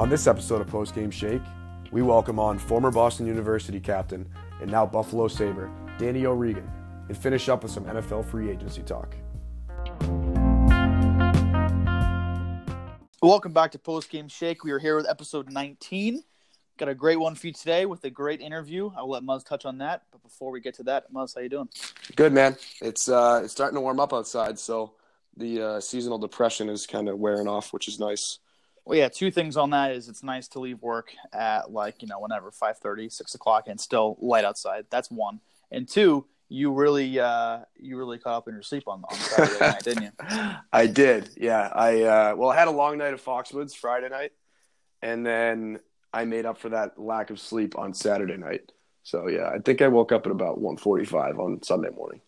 On this episode of Post Game Shake, we welcome on former Boston University captain and now Buffalo Sabre, Danny O'Regan, and finish up with some NFL free agency talk. Welcome back to Post Game Shake. We are here with episode 19. Got a great one for you today with a great interview. I'll let Muzz touch on that. But before we get to that, Muzz, how you doing? Good, man. It's uh, it's starting to warm up outside, so the uh, seasonal depression is kind of wearing off, which is nice. Well, yeah, two things on that is it's nice to leave work at like, you know, whenever, 5.30, 6 o'clock, and still light outside. That's one. And two, you really uh, you really caught up in your sleep on, on Saturday night, didn't you? I did, yeah. I uh, Well, I had a long night at Foxwoods Friday night, and then I made up for that lack of sleep on Saturday night. So, yeah, I think I woke up at about 1.45 on Sunday morning.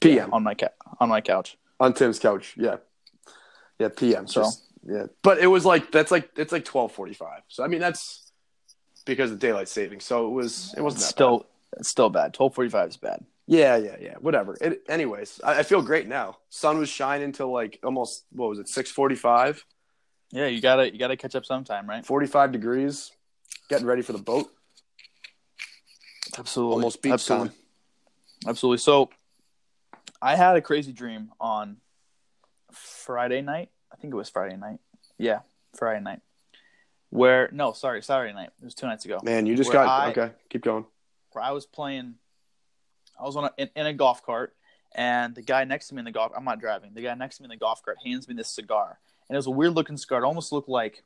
PM. on my ca- on my couch. On Tim's couch, yeah. Yeah, PM. So- Just- yeah. But it was like that's like it's like twelve forty five. So I mean that's because of daylight saving. So it was it wasn't that still bad. it's still bad. 12:45 is bad. Yeah, yeah, yeah. Whatever. It, anyways, I, I feel great now. Sun was shining till like almost what was it, six forty five? Yeah, you got to you got to catch up sometime, right? Forty five degrees. Getting ready for the boat. Absolutely. Almost beach Absolutely. time. Absolutely. So I had a crazy dream on Friday night. I think it was Friday night. Yeah, Friday night. Where no, sorry, Saturday night. It was two nights ago. Man, you just got I- okay. Keep going. Where I was playing I was on a, in, in a golf cart and the guy next to me in the golf I'm not driving. The guy next to me in the golf cart hands me this cigar. And it was a weird looking cigar. It almost looked like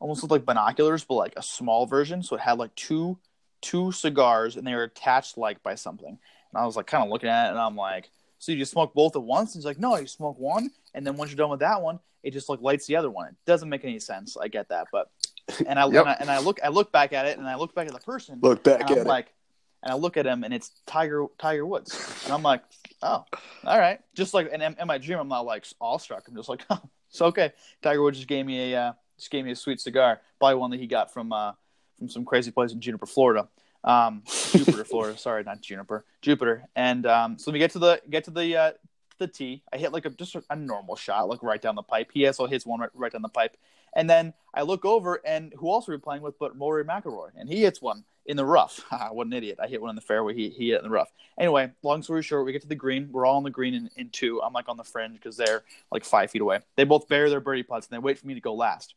almost looked like binoculars, but like a small version. So it had like two two cigars and they were attached like by something. And I was like kind of looking at it and I'm like, so you just smoke both at once? And he's like, no, you smoke one, and then once you're done with that one, it just like lights the other one. It doesn't make any sense. I get that, but and I, Yep. and I and I look I look back at it and I look back at the person Look back and at I'm it. like, and I look at him and it's Tiger Tiger Woods, and I'm like, oh, all right. Just like and in, in my dream, I'm not like awestruck. I'm just like, oh, it's okay. Tiger Woods just gave me a uh, just gave me a sweet cigar, probably one that he got from uh, from some crazy place in Juniper, Florida. Um, Jupiter, Florida. Sorry, not Juniper, Jupiter. And um, so we get to the get to the uh, the tee. I hit like a just a, normal shot, like right down the pipe. He also hits one right, right down the pipe. And then I look over, and who else are we playing with but Rory McIlroy? And he hits one in the rough. What an idiot. I hit one in the fairway. He, he hit it in the rough. Anyway, long story short, we get to the green. We're all on the green in, in two. I'm like on the fringe because they're like five feet away. They both bury their birdie putts, and they wait for me to go last.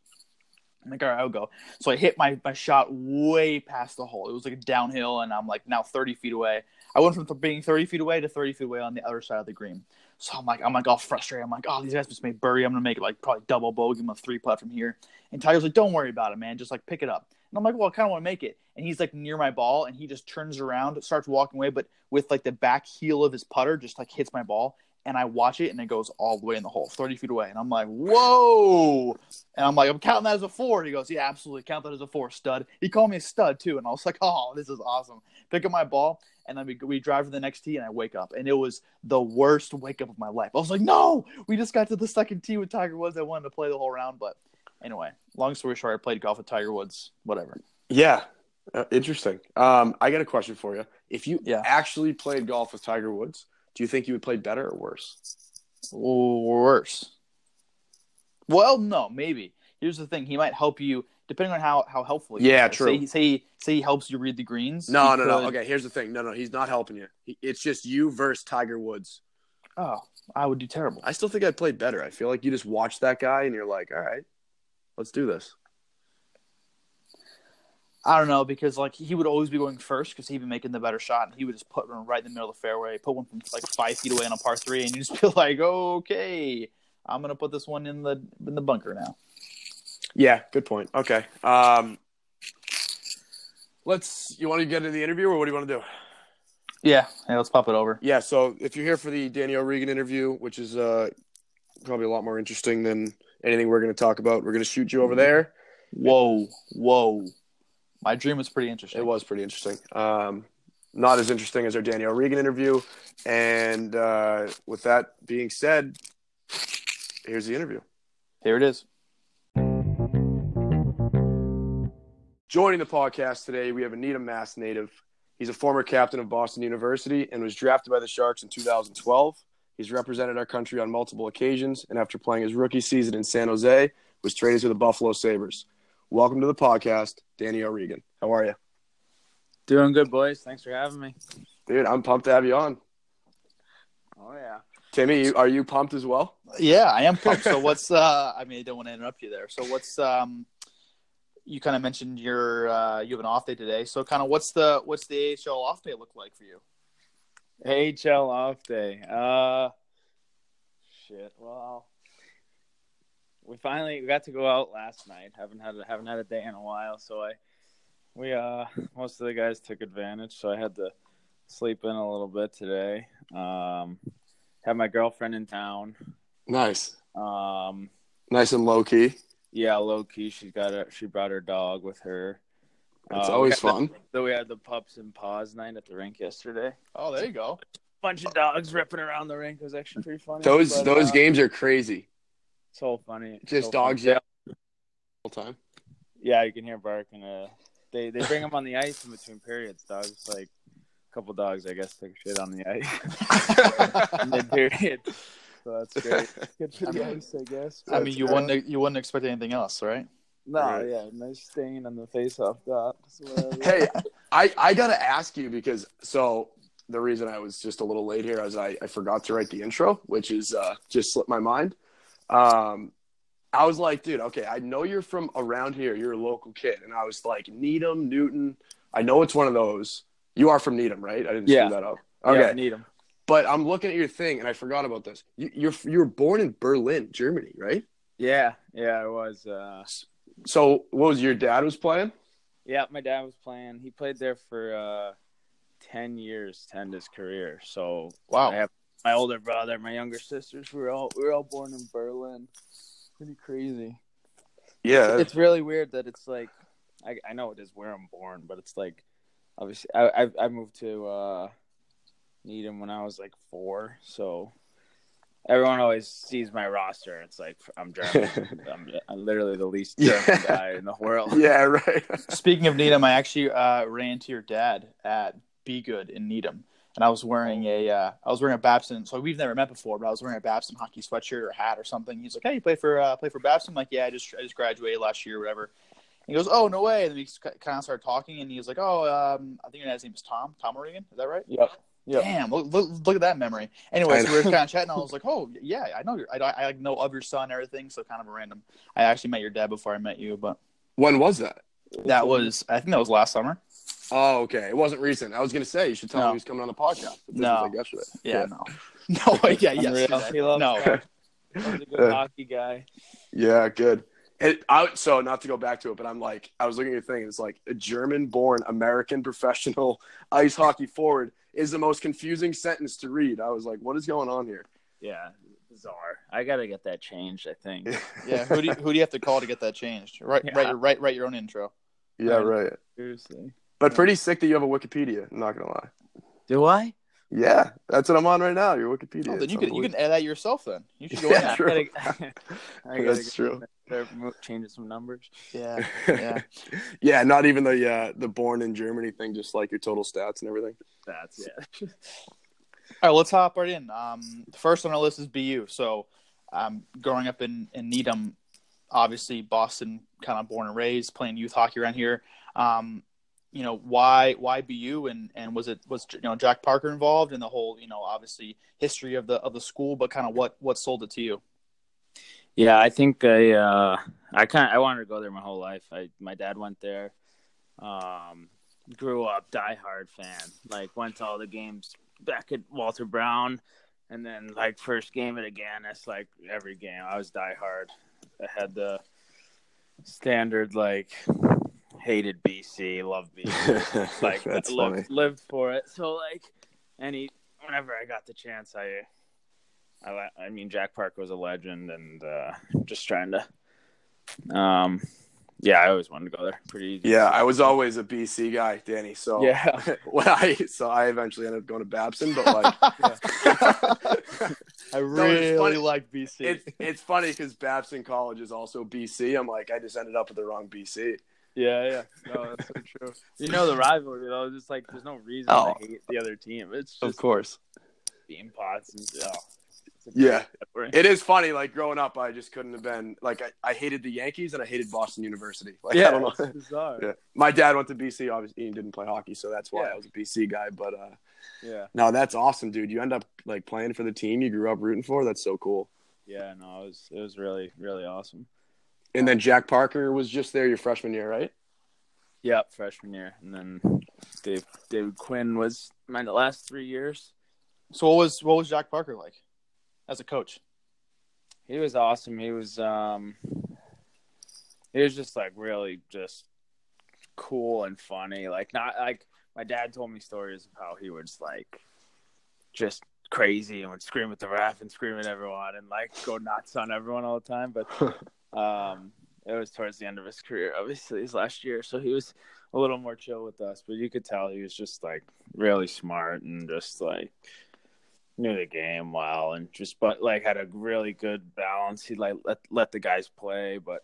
I'm like, all right, I'll go. So I hit my, my shot way past the hole. It was like a downhill, and I'm like now 30 feet away. I went from being 30 feet away to 30 feet away on the other side of the green. So I'm like, I'm like all frustrated. I'm like, oh, these guys just made birdie. I'm gonna make it like probably double bogey, give a three putt from here. And Tiger's like, don't worry about it, man. Just like pick it up. And I'm like, well, I kind of want to make it. And he's like near my ball, and he just turns around, starts walking away, but with like the back heel of his putter, just like hits my ball. And I watch it, and it goes all the way in the hole, 30 feet away. And I'm like, whoa. And I'm like, I'm counting that as a four. And he goes, yeah, absolutely. Count that as a four, stud. He called me a stud, too. And I was like, oh, this is awesome. Pick up my ball, and then we, we drive to the next tee, and I wake up. And it was the worst wake up of my life. I was like, no, we just got to the second tee with Tiger Woods. I wanted to play the whole round. But anyway, long story short, I played golf with Tiger Woods, whatever. Yeah. Uh, interesting. Um, I got a question for you. If you Yeah. actually played golf with Tiger Woods, do you think you would play better or worse? Worse. Well, no, maybe. Here's the thing: he might help you depending on how how helpful. He Yeah, is. true. Say, say say he helps you read the greens. No, no, no. Okay, here's the thing. No, no, he's not helping you. He- It's just you versus Tiger Woods. Oh, I would do terrible. I still think I'd play better. I feel like you just watch that guy and you're like, all right, let's do this. I don't know because like he would always be going first because he'd be making the better shot, and he would just put one right in the middle of the fairway, put one from like five feet away on a par three, and you just feel like, okay, I'm gonna put this one in the in the bunker now. Yeah, good point. Okay. Um, let's. You want to get into the interview, or what do you want to do? Yeah, yeah. Let's pop it over. Yeah. So if you're here for the Danny O'Regan interview, which is uh, probably a lot more interesting than anything we're going to talk about, we're going to shoot you over there. Whoa, whoa. My dream was pretty interesting. It was pretty interesting. Um, not as interesting as our Danny O'Regan interview. And uh, with that being said, here's the interview. Here it is. Joining the podcast today, we have a Needham Mass native. He's a former captain of Boston University and was drafted by the Sharks in 2012. He's represented our country on multiple occasions, and after playing his rookie season in San Jose, was traded to the Buffalo Sabres. Welcome to the podcast, Danny O'Regan. How are you, Doing good, boys. Thanks for having me. dude? I'm pumped to have you on. Oh yeah. Timmy, you, are you pumped as well? Yeah, I am pumped. So what's uh I mean I don't want to interrupt you there. So what's um you kind of mentioned your uh you have an off day today. So kind of what's the what's the AHL off day look like for you? AHL off day. Uh, shit. Well, we finally we got to go out last night. Haven't had a, haven't had a day in a while, so I we uh most of the guys took advantage, so I had to sleep in a little bit today. Um, had my girlfriend in town. Nice, Um, nice and low key. yeah, low key. She's got a she brought her dog with her. It's Uh, always fun. The, so we had the pups and paws night at the rink yesterday. Oh, there you go. bunch of dogs ripping around the rink. It was actually pretty funny. Those But, those uh, games are crazy. So funny. Just So dogs funny. yell all time. Yeah, you can hear barking. Uh, they they bring them on the ice in between periods. Dogs like a couple dogs, I guess, take a shit on the ice mid period. So that's great. Good for the ice, I guess. I mean you That's wouldn't you wouldn't expect anything else, right? No, Right. yeah, nice stain on the face-off dot. Hey, I, I gotta ask you because so the reason I was just a little late here is I, I forgot to write the intro, which is uh, just slipped my mind. Um, I was like, dude, okay, I know you're from around here. You're a local kid, and I was like, Needham, Newton. I know it's one of those. You are from Needham, right? I didn't Yeah. screw that up. Yeah, Okay, Needham. but I'm looking at your thing, and I forgot about this. You, you're you were born in Berlin, Germany, right? Yeah, yeah, I was. Uh, So what was your dad was playing? yeah, my dad was playing. He played there for uh, ten years to end his career. So Wow. I have my older brother, my younger sisters. We were all we were all born in Berlin. It's Pretty crazy. Yeah, It's really weird that it's like I I know it is where I'm born, but it's like obviously I I, I moved to uh, Needham when I was like four, so everyone always sees my roster. It's like I'm German. I'm, I'm literally the least German Yeah. guy in the world. yeah, right. Speaking of Needham, I actually uh, ran into your dad at Be Good in Needham, and I was wearing a uh, I was wearing a Babson. So we've never met before, but I was wearing a Babson hockey sweatshirt or hat or something. He's like, "Hey, you play for uh, play for Babson?" I'm like, "Yeah, I just I just graduated last year, or whatever." He goes, "Oh, no way!" And then we kind of started talking, and he was like, "Oh, um, I think your dad's name is Tom Tom O'Regan. Is that right?" Yep. Yep. Damn, look, look, look at that memory. Anyways, I we were kind of chatting. I was like, "Oh, yeah, I know your, I, I I know of your son, and everything." So kind of a random. I actually met your dad before I met you, but When was that? that was I think that was last summer. Oh, okay. It wasn't recent. I was gonna say you should tell No. him he was coming on the podcast. This No. was like yesterday. Yeah, no, no, yeah, yes, Unreal. yes. He loves no. hockey. He's a good Uh, hockey guy. Yeah, good. It, I, so not to go back to it, but I'm like, I was looking at your thing. It's like a German-born American professional ice hockey forward is the most confusing sentence to read. I was like, what is going on here? Yeah, bizarre. I gotta get that changed. I think. Yeah, who do you, who do you have to call to get that changed? Write Yeah. write your write write your own intro. yeah, right. Seriously. But pretty sick that you have a Wikipedia. I'm not gonna lie. Do I? Yeah, that's what I'm on right now. Your Wikipedia. Oh, then you can you can add that yourself. Then you should go Yeah. in. True. I gotta, I gotta That's true. there, mo- changing some numbers. Yeah, yeah. yeah, not even the uh, the born in Germany thing, just like your total stats and everything. That's yeah. All right, let's hop right in. Um, first on our list is BU. So, um, growing up in in Needham, obviously Boston, kind of born and raised, playing youth hockey around here. Um, you know why why BU and and was it was you know Jack Parker involved in the whole you know obviously history of the of the school, but kind of what what sold it to you? Yeah, I think I uh I kind I wanted to go there my whole life. I my dad went there. Um grew up diehard fan. Like went to all the games back at Walter Brown and then like first game at Agganis, it's like every game I was diehard. I had the standard like hated BC, loved BC. Like That's I funny. lived, for it. So like any whenever I got the chance I I, I mean, Jack Parker was a legend, and uh, just trying to, um, yeah, I always wanted to go there. Pretty easy. Yeah, I was always a BC guy, Danny. So Yeah. when I so I eventually ended up going to Babson, but like I really funny. like BC. it's it's funny because Babson College is also BC. I'm like I just ended up with the wrong BC. Yeah, yeah. No, that's so true. You know the rivalry though. It's like there's no reason Oh. to hate the other team. It's Of course. Beanpots and oh, It's Yeah. rivalry. It is funny. Like growing up, I just couldn't have been like I, I hated the Yankees and I hated Boston University. Like yeah, I don't know. bizarre. Yeah. My dad went to BC. Obviously, he didn't play hockey, so that's why Yeah. I was a BC guy. But uh, yeah, no, that's awesome, dude. You end up like playing for the team you grew up rooting for. That's so cool. yeah. No, it was it was really really awesome. And then Jack Parker was just there your freshman year, right? Yeah, freshman year, and then Dave David Quinn was my last three years. So what was what was Jack Parker like as a coach? He was awesome. He was um he was just like really just cool and funny. Like not like my dad told me stories of how he was like just crazy and would scream at the ref and scream at everyone and like go nuts on everyone all the time. But um it was towards the end of his career, obviously his last year. So he was a little more chill with us, but you could tell he was just like really smart and just like knew the game well and just but like had a really good balance. He like let let the guys play, but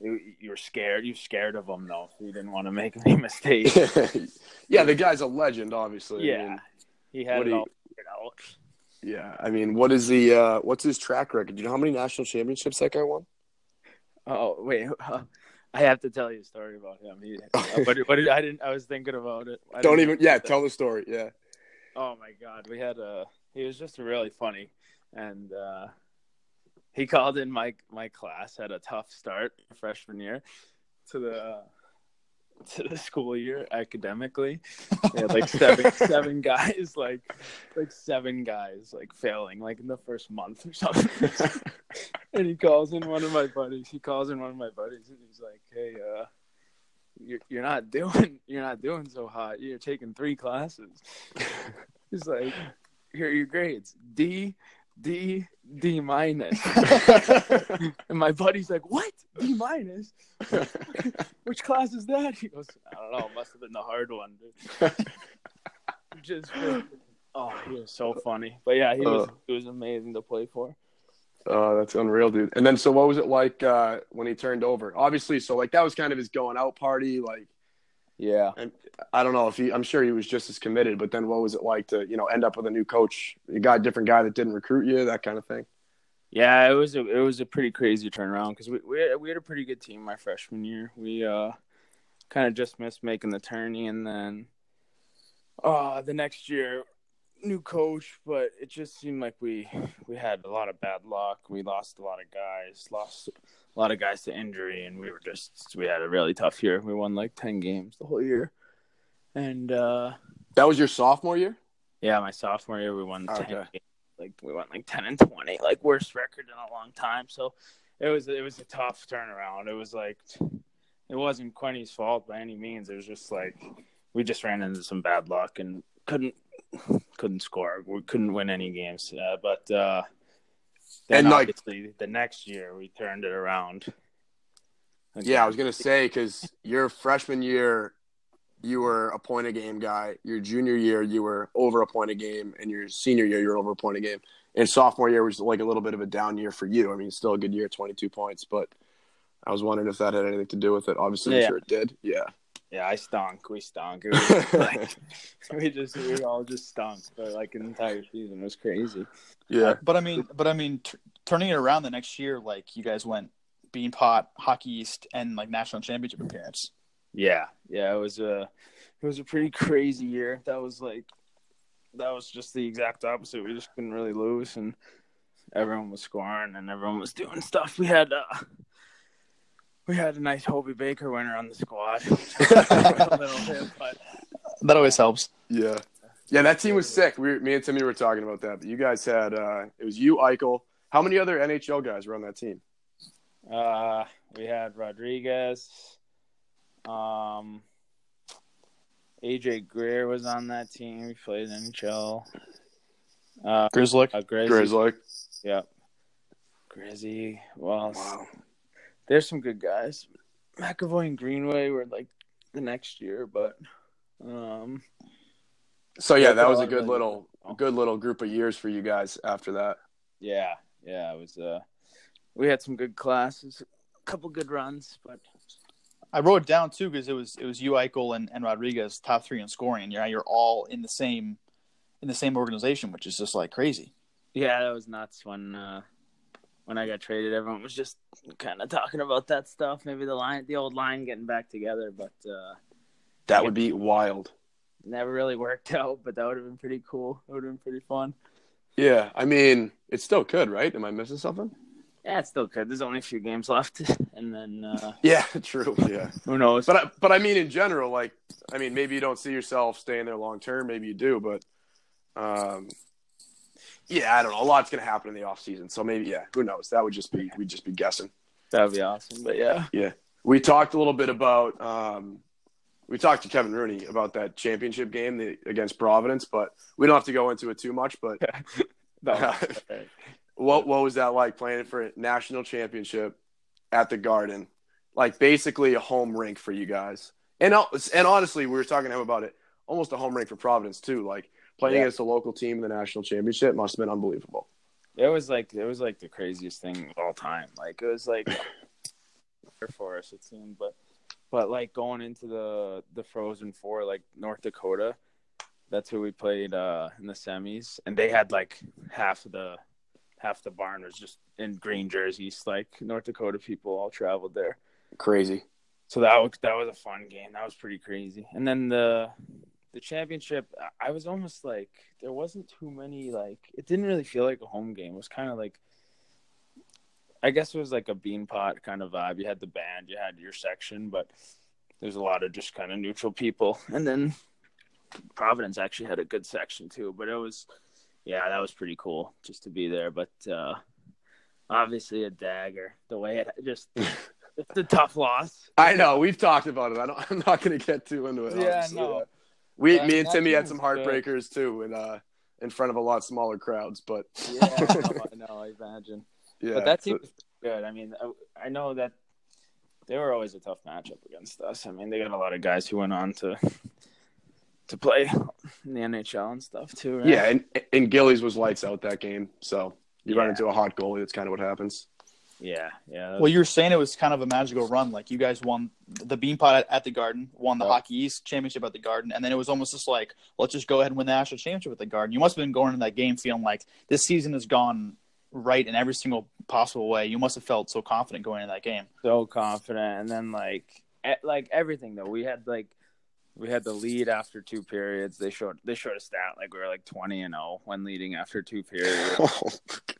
you, were scared. You were scared of him though. You didn't want to make any mistakes. yeah, the guy's a legend, obviously. I yeah, mean, he had it do all figured out. yeah. I mean, what is the uh, what's his track record? Do you know how many national championships that guy won? Oh wait, I have to tell you a story about him. He, uh, but did, I didn't. I was thinking about it. I Don't even. Yeah, tell the story. Yeah. Oh my god, we had a. He was just really funny, and uh, he called in my my class. Had a tough start freshman year to the to the school year academically. We had like seven seven guys, like like seven guys, like failing, like in the first month or something. and he calls in one of my buddies. He calls in one of my buddies, and he's like, "Hey, uh." You're, you're not doing you're not doing so hot. You're taking three classes. He's like, here are your grades: D, D, D minus. and my buddy's like, what? D minus? Which class is that? He goes, I don't know. It must have been the hard one. Dude. Just, oh, he was so funny. But yeah, he was Uh. he was amazing to play for. Oh, that's unreal, dude. And then, so what was it like uh, when he turned over? Obviously, so like that was kind of his going out party. Like, Yeah. And I don't know if he, I'm sure he was just as committed. But then, what was it like to, you know, end up with a new coach? You got a different guy that didn't recruit you, that kind of thing. Yeah, it was a it was a pretty crazy turnaround because we we had, we had a pretty good team my freshman year. We uh kind of just missed making the tourney, and then uh the next year, new coach, but it just seemed like we we had a lot of bad luck. We lost a lot of guys, lost a lot of guys to injury, and we were just we had a really tough year. We won like ten games the whole year, and uh That was your sophomore year. yeah, my sophomore year we won ten Okay. games. Like we went like ten and twenty, like worst record in a long time. So it was it was a tough turnaround. It was like it wasn't Quenny's fault by any means. It was just like we just ran into some bad luck and couldn't couldn't score. We couldn't win any games. Uh, but uh then And, like- obviously the next year we turned it around. Yeah, I was gonna say because your freshman year, you were a point a game guy. Your junior year, you were over a point a game, and your senior year, you were over a point a game. And sophomore year was like a little bit of a down year for you. I mean, still a good year, twenty two points, but I was wondering if that had anything to do with it. Obviously, I'm sure it did. Yeah. Yeah, I stunk. We stunk. Like we just we all just stunk for like an entire season. It was crazy. Yeah. Uh, but I mean, but I mean, t- turning it around the next year, like you guys went Beanpot, Hockey East, and like national championship appearance. Yeah, yeah, it was a it was a pretty crazy year. That was like that was just the exact opposite. We just couldn't really lose, and everyone was scoring and everyone was doing stuff. We had uh, we had a nice Hobey Baker winner on the squad. bit, but That always helps. Yeah. Yeah, that team was sick. We, me and Timmy were talking about that. But you guys had uh, it was you, Eichel. How many other NHL guys were on that team? uh, we had Rodrigues. Um, AJ Greer was on that team. He played NHL. Uh, Grizzly. uh Grizzy. Grizzly. Yep. Grizzy. Well, Wow. there's some good guys. McAvoy and Greenway were like the next year, but um, So yeah, Yeah, that was a good little, good. good little group of years for you guys after that. yeah, yeah, it was. Uh, we had some good classes, a couple good runs, but I wrote it down too because it was it was you, Eichel, and, and Rodrigues top three in scoring, and you're you're all in the same in the same organization, which is just like crazy. Yeah, that was nuts when uh, when I got traded. Everyone was just kind of talking about that stuff. Maybe the line, the old line, getting back together, but uh, That would be wild. never really worked out. But that would have been pretty cool. It would have been pretty fun. Yeah, I mean, it still could, right? Am I missing something? Yeah, it's still good. There's only a few games left, and then uh, Yeah, true. Yeah, who knows? but I, but I mean, in general, like, I mean, maybe you don't see yourself staying there long term. Maybe you do, but, um, yeah, I don't know. A lot's gonna happen in the off season, so maybe yeah, who knows? That would just be we'd just be guessing. that would be awesome. But yeah, yeah. We talked a little bit about um, we talked to Kevin Rooney about that championship game the, against Providence, but we don't have to go into it too much. But what what was that like playing for a national championship at the Garden? Like basically a home rink for you guys. And and honestly, we were talking to him about it. Almost a home rink for Providence too. Like playing Yeah. against a local team in the national championship must have been unbelievable. it was like it was like the craziest thing of all time. Like it was like for us it seemed, but but like going into the the Frozen Four, like North Dakota, that's who we played uh, in the semis, and they had like half of the half the barn was just in green jerseys. Like North Dakota people all traveled there. Crazy. So that was that was a fun game. That was pretty crazy. And then the the championship, I- was almost like there wasn't too many like it didn't really feel like a home game. It was kind of like I guess it was like a Beanpot kind of vibe. You had the band, you had your section, but there's a lot of just kind of neutral people. And then Providence actually had a good section too, but it was yeah, that was pretty cool just to be there. But uh obviously a dagger. The way it just it's a tough loss. I know we've talked about it. I don't. I'm not going to get too into it. Yeah, obviously. no. We, I me and Timmy had some was good. heartbreakers too, in uh, in front of a lot smaller crowds. But Yeah, I know, I imagine. yeah, but that team so- was good. I mean, I, I know that they were always a tough matchup against us. I mean, they got a lot of guys who went on to to play in the NHL and stuff too. Right? yeah, and and Gillies was lights out that game. So you run into a hot goalie. That's kind of what happens. yeah, yeah. that Well, you were saying it was kind of a magical run. Like you guys won the Beanpot at, at the Garden, won the Yeah. Hockey East championship at the Garden, and then it was almost just like, let's just go ahead and win the national championship at the Garden. You must have been going into that game feeling like this season has gone right in every single possible way. You must have felt so confident going into that game. so confident, and then like like everything though. We had like we had the lead after two periods. They showed they showed a stat like we were like twenty and zero when leading after two periods.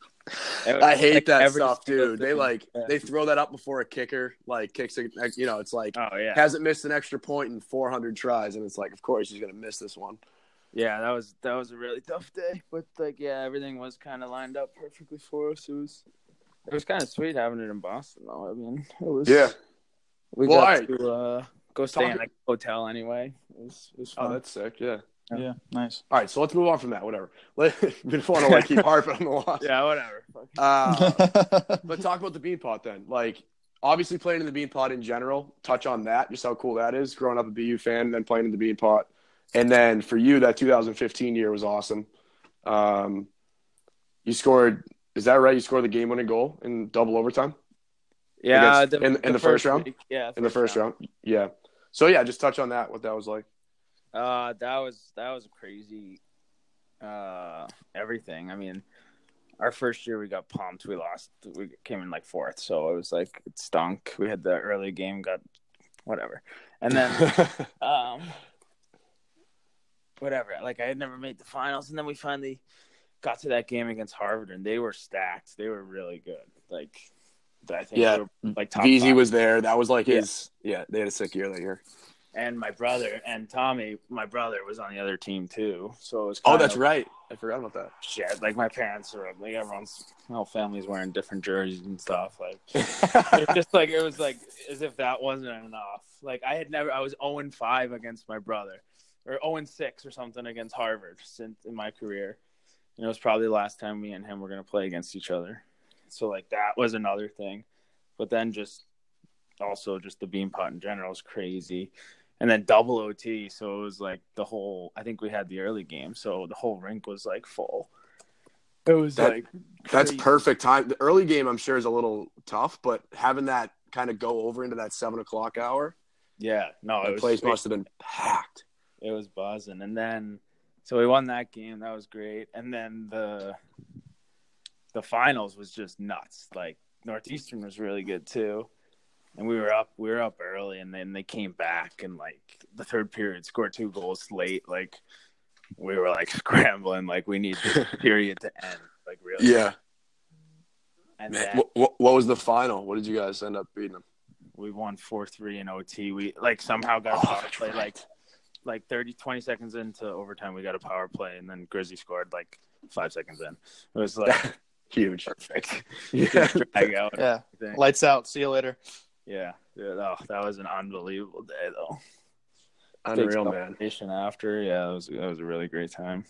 Was, I hate like, that stuff, dude. They like Yeah. they throw that up before a kicker like kicks a you know it's like Oh yeah, hasn't missed an extra point in 400 tries, and it's like of course he's gonna miss this one. Yeah, that was that was a really tough day, but like yeah, everything was kind of lined up perfectly for us. It was it was kind of sweet having it in Boston, though. I mean, it was Yeah. We Well, got alright. to uh, go stay in like a hotel anyway. It was it was Oh, that's sick. Yeah. Yeah. Yeah, nice. All right, so let's move on from that. Whatever. Let, we don't want to like keep harping on the loss. yeah, whatever. Uh, but talk about the Beanpot then. Like, obviously playing in the Beanpot in general. Touch on that, just how cool that is. Growing up a BU fan, and then playing in the Beanpot, and then for you, that 2015 year was awesome. Um, you scored. Is that right? You scored the game-winning goal in double overtime yeah, against- in- in the first round? week, yeah, in the first round. Yeah. So yeah, just touch on that. What that was like. Uh, that was that was crazy. Uh, everything. I mean, our first year we got pumped. We lost. We came in like fourth, so it was like it stunk. We had the early game, got whatever, and then um, whatever. Like I had never made the finals, and then we finally got to that game against Harvard, and they were stacked. They were really good. Like I think Yeah. they were mm, like top Vesey five. was there. That was like his. Yeah, they had a sick year that year. and my brother and Tommy, my brother was on the other team too. So it was. Oh, that's of- right. I forgot about that. shit. Like my parents were like everyone's whole family's wearing different jerseys and stuff. Like it's just like it was like as if that wasn't enough. Like I had never I was 0 and 5 against my brother. Or 0 and 6 or something against Harvard since in my career. And it was probably the last time me and him were gonna play against each other. So like that was another thing. But then just also just the Beanpot in general was crazy. And then double OT, so it was like the whole. I think we had the early game, so the whole rink was like full. It was That- like That's perfect time. The early game, I'm sure, is a little tough, but having that kind of go over into that seven o'clock hour, Yeah, no, it the was place must have been packed. it was buzzing, and then so we won that game. That was great, and then the the finals was just nuts. Like Northeastern was really good too, and we were up we were up early, and then they came back and like the third period scored two goals late. Like we were like scrambling, like we need this period to end. Like really, Yeah. And Man, then what, what, was the final? What did you guys end up beating them? we won four three in OT. We like somehow got a Oh, power play right. like like 30, 20 seconds into overtime. We got a power play, and then Grizzly scored like five seconds in. It was like Huge. perfect. Yeah. Drag out. Yeah. Lights out. See you later. Yeah, yeah. Oh, that was an unbelievable day, though. Unreal, Big man. celebration After, yeah, that was that was a really great time.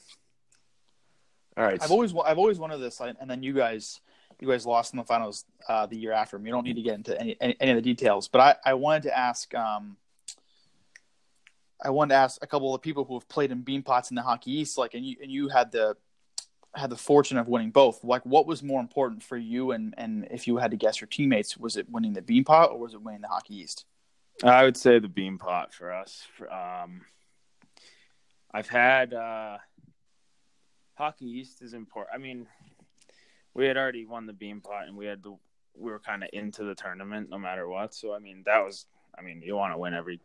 All right. I've always I've always wanted this, and then you guys you guys lost in the finals uh, the year after. You don't need to get into any, any any of the details, but I, I wanted to ask um I wanted to ask a couple of people who have played in Beanpots in the Hockey East, like and you and you had the had the fortune of winning both. Like, what was more important for you, and and if you had to guess your teammates, was it winning the Beanpot or was it winning the Hockey East? I would say the beam pot for us. Um, I've had uh, hockey East is important. I mean, we had already won the Beanpot, and we had the we were kind of into the tournament no matter what. So I mean, that was. I mean, you want to win every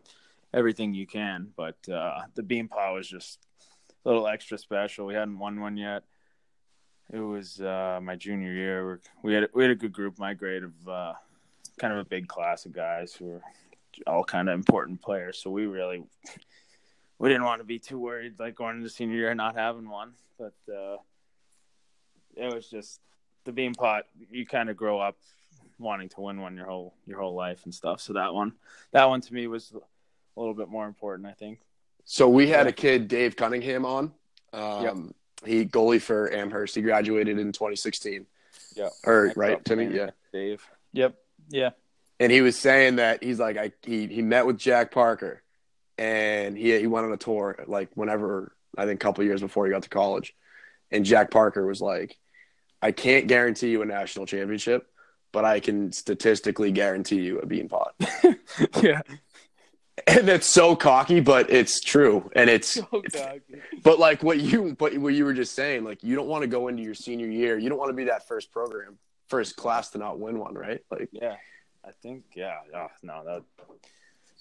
everything you can, but uh, the Beanpot was just a little extra special. We hadn't won one yet. It was uh, my junior year. We're, had we had a good group, my grade of uh, kind of a big class of guys who were all kind of important players. So we really we didn't want to be too worried like going into senior year and not having one. But uh, it was just the Beanpot. You kind of grow up wanting to win one your whole your whole life and stuff. So that one that one to me was a little bit more important. I think. So we had a kid, Dave Cunningham, on. Um, He goalie for Amherst. He graduated in 2016. Yeah. Or right, Timmy? Yeah. Dave. Yep. Yeah. And he was saying that he's like, I he he met with Jack Parker, and he he went on a tour like whenever I think a couple years before he got to college, and Jack Parker was like, I can't guarantee you a national championship, but I can statistically guarantee you a Beanpot. yeah. And that's so cocky, but it's true, and it's so it's But like what you but what you were just saying, like you don't want to go into your senior year. You don't want to be that first program, first class to not win one, right? Like Yeah, I think yeah. Oh, no, that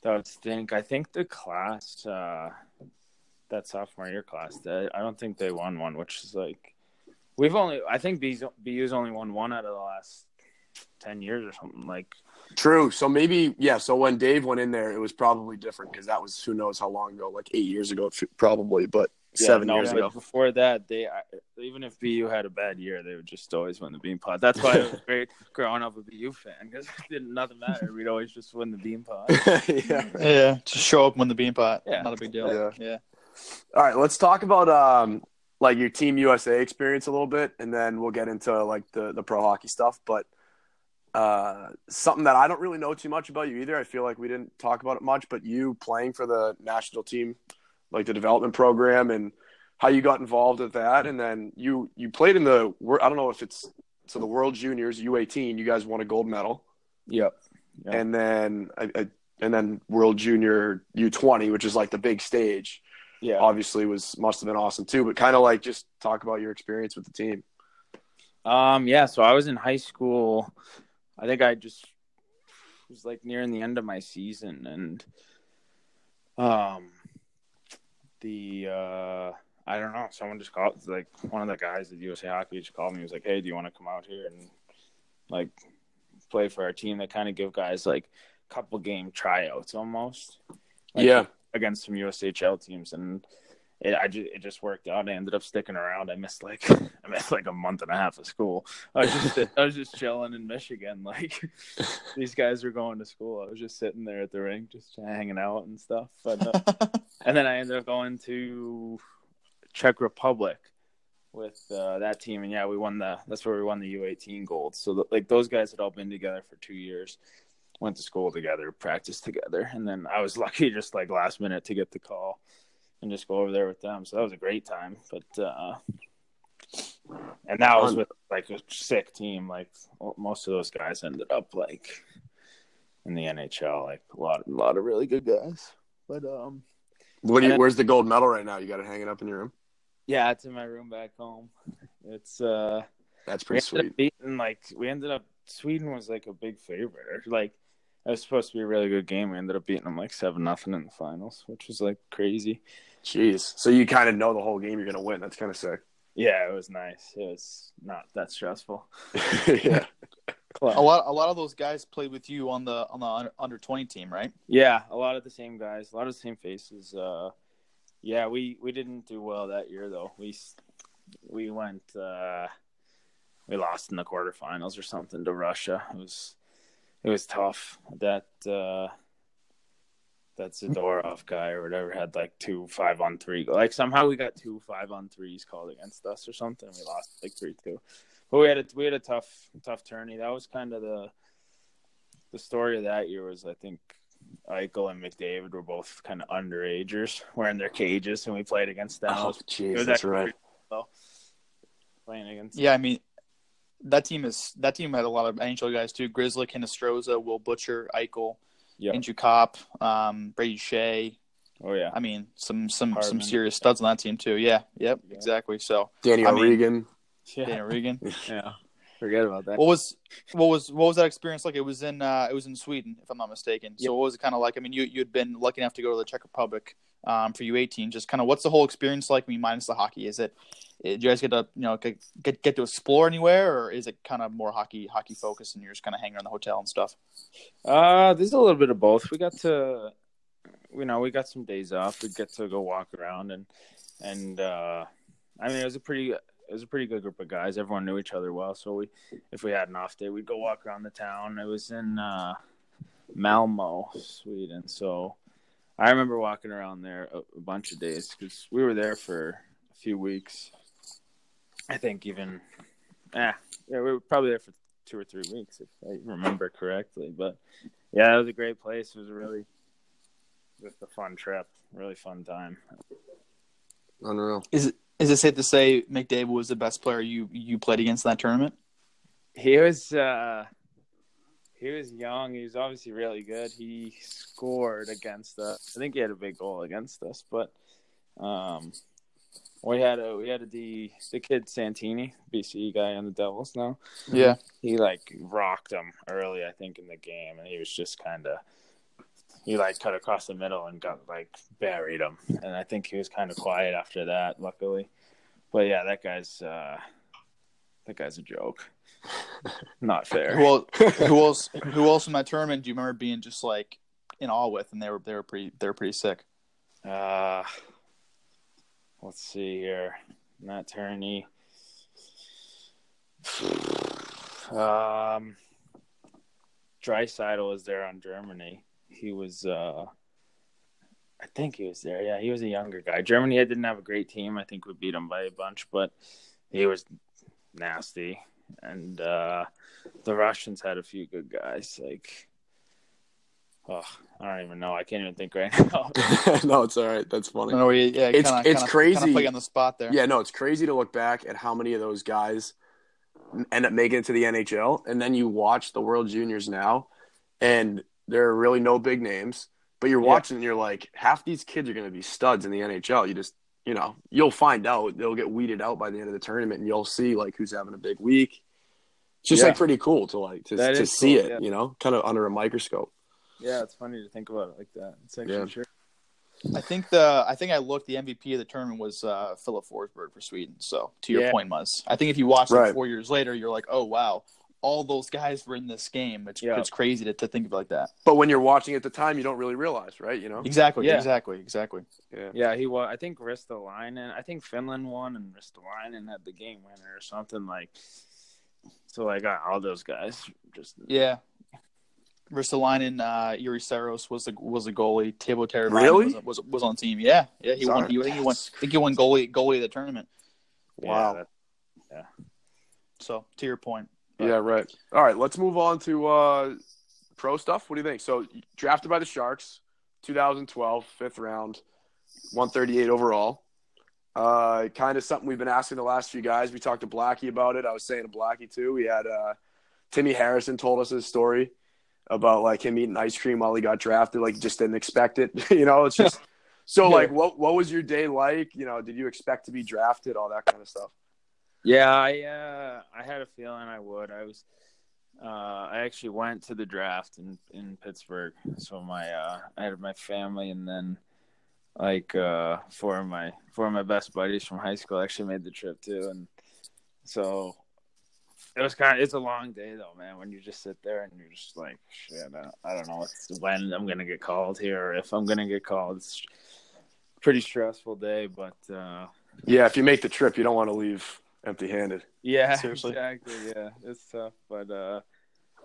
that would stink. I think the class, uh, that sophomore year class, they, I don't think they won one, which is like we've only. I think BU's, BU's only won one out of the last ten years or something. Like true. So maybe yeah. So when Dave went in there, it was probably different because that was who knows how long ago, like eight years ago, probably, but yeah, seven no, years but ago. Before that, they I, even if BU had a bad year, they would just always win the Beanpot. That's why it was great growing up a BU fan because it didn't nothing matter. We'd always just win the Beanpot. yeah. Yeah. Just show up and win the Beanpot. Yeah. Not a big deal. Yeah. Yeah. All right, let's talk about um like your Team USA experience a little bit, and then we'll get into like the the pro hockey stuff. But uh, something that I don't really know too much about you either. I feel like we didn't talk about it much, but you playing for the national team, like the development program, and how you got involved with that, and then you you played in the I don't know if it's so the World Juniors U18. You guys won a gold medal, Yep. Yeah. and then I, I, and then World Junior U20, which is like the big stage Yeah. obviously was must have been awesome too. But kind of like just talk about your experience with the team. Um, yeah, so I was in high school. I think I just was like nearing the end of my season and um the uh I don't know, someone just called like one of the guys at USA Hockey just called me, he was like, Hey, do you want to come out here and like play for our team? They kind of give guys like a couple game tryouts almost. Like, Yeah. Against some USHL teams and it, I just, it just worked out. I ended up sticking around. I missed like I missed like a month and a half of school. I was just I was just chilling in Michigan. Like these guys were going to school. I was just sitting there at the rink, just hanging out and stuff. But uh, and then I ended up going to Czech Republic with uh, that team, and yeah, we won the. That's where we won the U18 gold. So the, like those guys had all been together for two years, went to school together, practiced together, and then I was lucky just like last minute to get the call and just go over there with them. So that was a great time. But uh, and that was with like a sick team. Like most of those guys ended up like in the NHL. Like a lot, a lot of really good guys. But um, What do you, where's the gold medal right now? You got it hanging up in your room. yeah, it's in my room back home. It's uh, That's pretty sweet. beating like we ended up Sweden was like a big favorite. Like it was supposed to be a really good game. We ended up beating them like seven nothing in the finals, which was like crazy. Jeez. So you kind of know the whole game you're gonna win. That's kind of sick. Yeah, it was nice. It was not that stressful. yeah. A lot, a lot of those guys played with you on the on the under- under twenty team, right? Yeah, a lot of the same guys, a lot of the same faces. Uh, yeah, we we didn't do well that year though. We we went uh, we lost in the quarterfinals or something to Russia. It was it was tough. That uh, that Zadorov guy or whatever had like two five on three. Like somehow we got two five on threes called against us or something. We lost like three two. But we had a we had a tough tough tourney. That was kind of the the story of that year was I think Eichel and McDavid were both kind of underagers wearing their cages and we played against them. Oh, jeez, that's right. pretty cool, though, playing against Yeah, I mean, that team is that team had a lot of NHL guys too. Grizzly, Hinostroza, Will Butcher, Eichel, Yeah. Andrew Copp, um, Brady Skjei. Oh yeah. I mean, some some some serious studs on that team too. Yeah, yep, Yeah. exactly. So Danny I mean- O'Regan. Yeah. Dana Regan. yeah. Forget about that. What was what was what was that experience like? It was in uh, it was in Sweden, if I'm not mistaken. So what was it kind of like? I mean, you you'd been lucky enough to go to the Czech Republic um, for U18. Just kind of what's the whole experience like? Mean, minus the hockey, is it? eh, Do you guys get to you know get get, get to explore anywhere, or is it kind of more hockey hockey focused and you're just kind of hanging around the hotel and stuff? Uh, there's a little bit of both. We got to, you know, we got some days off. We get to go walk around and and uh, I mean, it was a pretty it was a pretty good group of guys. Everyone knew each other well. So we, if we had an off day, we'd go walk around the town. It was in uh, Malmo, Sweden. So I remember walking around there a, a bunch of days because we were there for a few weeks. I think even, eh, yeah, we were probably there for two or three weeks if I remember correctly. But yeah, it was a great place. It was a really just a fun trip, really fun time. Unreal. Is it is it safe to say McDavid was the best player you you played against in that tournament? He was uh he was young. He was obviously really good. He scored against us. I think he had a big goal against us, but um we had a we had a D the kid Santini, BC guy on the Devils now. Yeah, He like rocked him early, I think, in the game, and he was just kind of he like cut across the middle and got like buried him, and I think he was kind of quiet after that, luckily. But yeah, that guy's uh that guy's a joke. Not fair. Well, who else who else in that tournament do you remember being just like in awe with, and they were they were pretty they were pretty sick. Uh, let's see here. Matt Turney. Um, Draisaitl was there on Germany. He was, uh, I think he was there. Yeah, he was a younger guy. Germany didn't have a great team. I think we beat them by a bunch, but he was nasty. And uh, the Russians had a few good guys. Like, oh, I don't even know. I can't even think right now. no, it's all right. That's funny. don't know, yeah, It's- kinda, it's kinda, crazy. Kinda put on the spot there. Yeah, no, it's crazy to look back at how many of those guys end up making it to the NHL, and then you watch the World Juniors now, and there are really no big names, but you're Yeah. watching and you're like, half these kids are going to be studs in the NHL. You just, you know, you'll find out. They'll get weeded out by the end of the tournament, and you'll see like who's having a big week. It's just Yeah. like pretty cool to like to, That to see cool, it, yeah. you know, kind of under a microscope. yeah, it's funny to think about it like that. It's actually Yeah. true. I think the I think I looked the MVP of the tournament was uh, Filip Forsberg for Sweden. So to your point, Muzz, I think if you watch it four years later, you're like, oh wow, all those guys were in this game. It's Yeah. it's crazy to, to think of it like that. But when you're watching at the time, you don't really realize, right? You know, Exactly, Yeah. exactly, exactly. yeah. Yeah, he was. I think Ristolainen. I think Finland won, and Ristolainen had the game winner or something like. So I got all those guys. Just Yeah. Ristolainen, uh, Juuse Saros was the was the goalie. Teuvo Teravainen Really? was, was was on team. Yeah, yeah. He won. He, I think he won. I think he won goalie goalie of the tournament. Wow. Yeah, So to your point, Yeah, right. All right, let's move on to uh, pro stuff. What do you think? So, drafted by the Sharks, 2012, fifth round, 138 overall. Uh, kind of something we've been asking the last few guys. We talked to Blackie about it. I was saying to Blackie too. We had uh, Timmy Harrison told us his story about like him eating ice cream while he got drafted. Like, just didn't expect it. you know, it's just so. Yeah. Like, what what was your day like? You know, did you expect to be drafted? All that kind of stuff. Yeah, I uh, I had a feeling I would. I was uh, I actually went to the draft in in Pittsburgh. So my uh, I had my family and then like uh, four of my four of my best buddies from high school actually made the trip too, and so it was kind of it's a long day though, man. When you just sit there and you're just like, shit, I, I don't know when I'm gonna get called here or if I'm gonna get called. It's a pretty stressful day, but uh, Yeah, if you make the trip, you don't want to leave empty-handed. yeah, Seriously. exactly. Yeah, it's tough, but uh,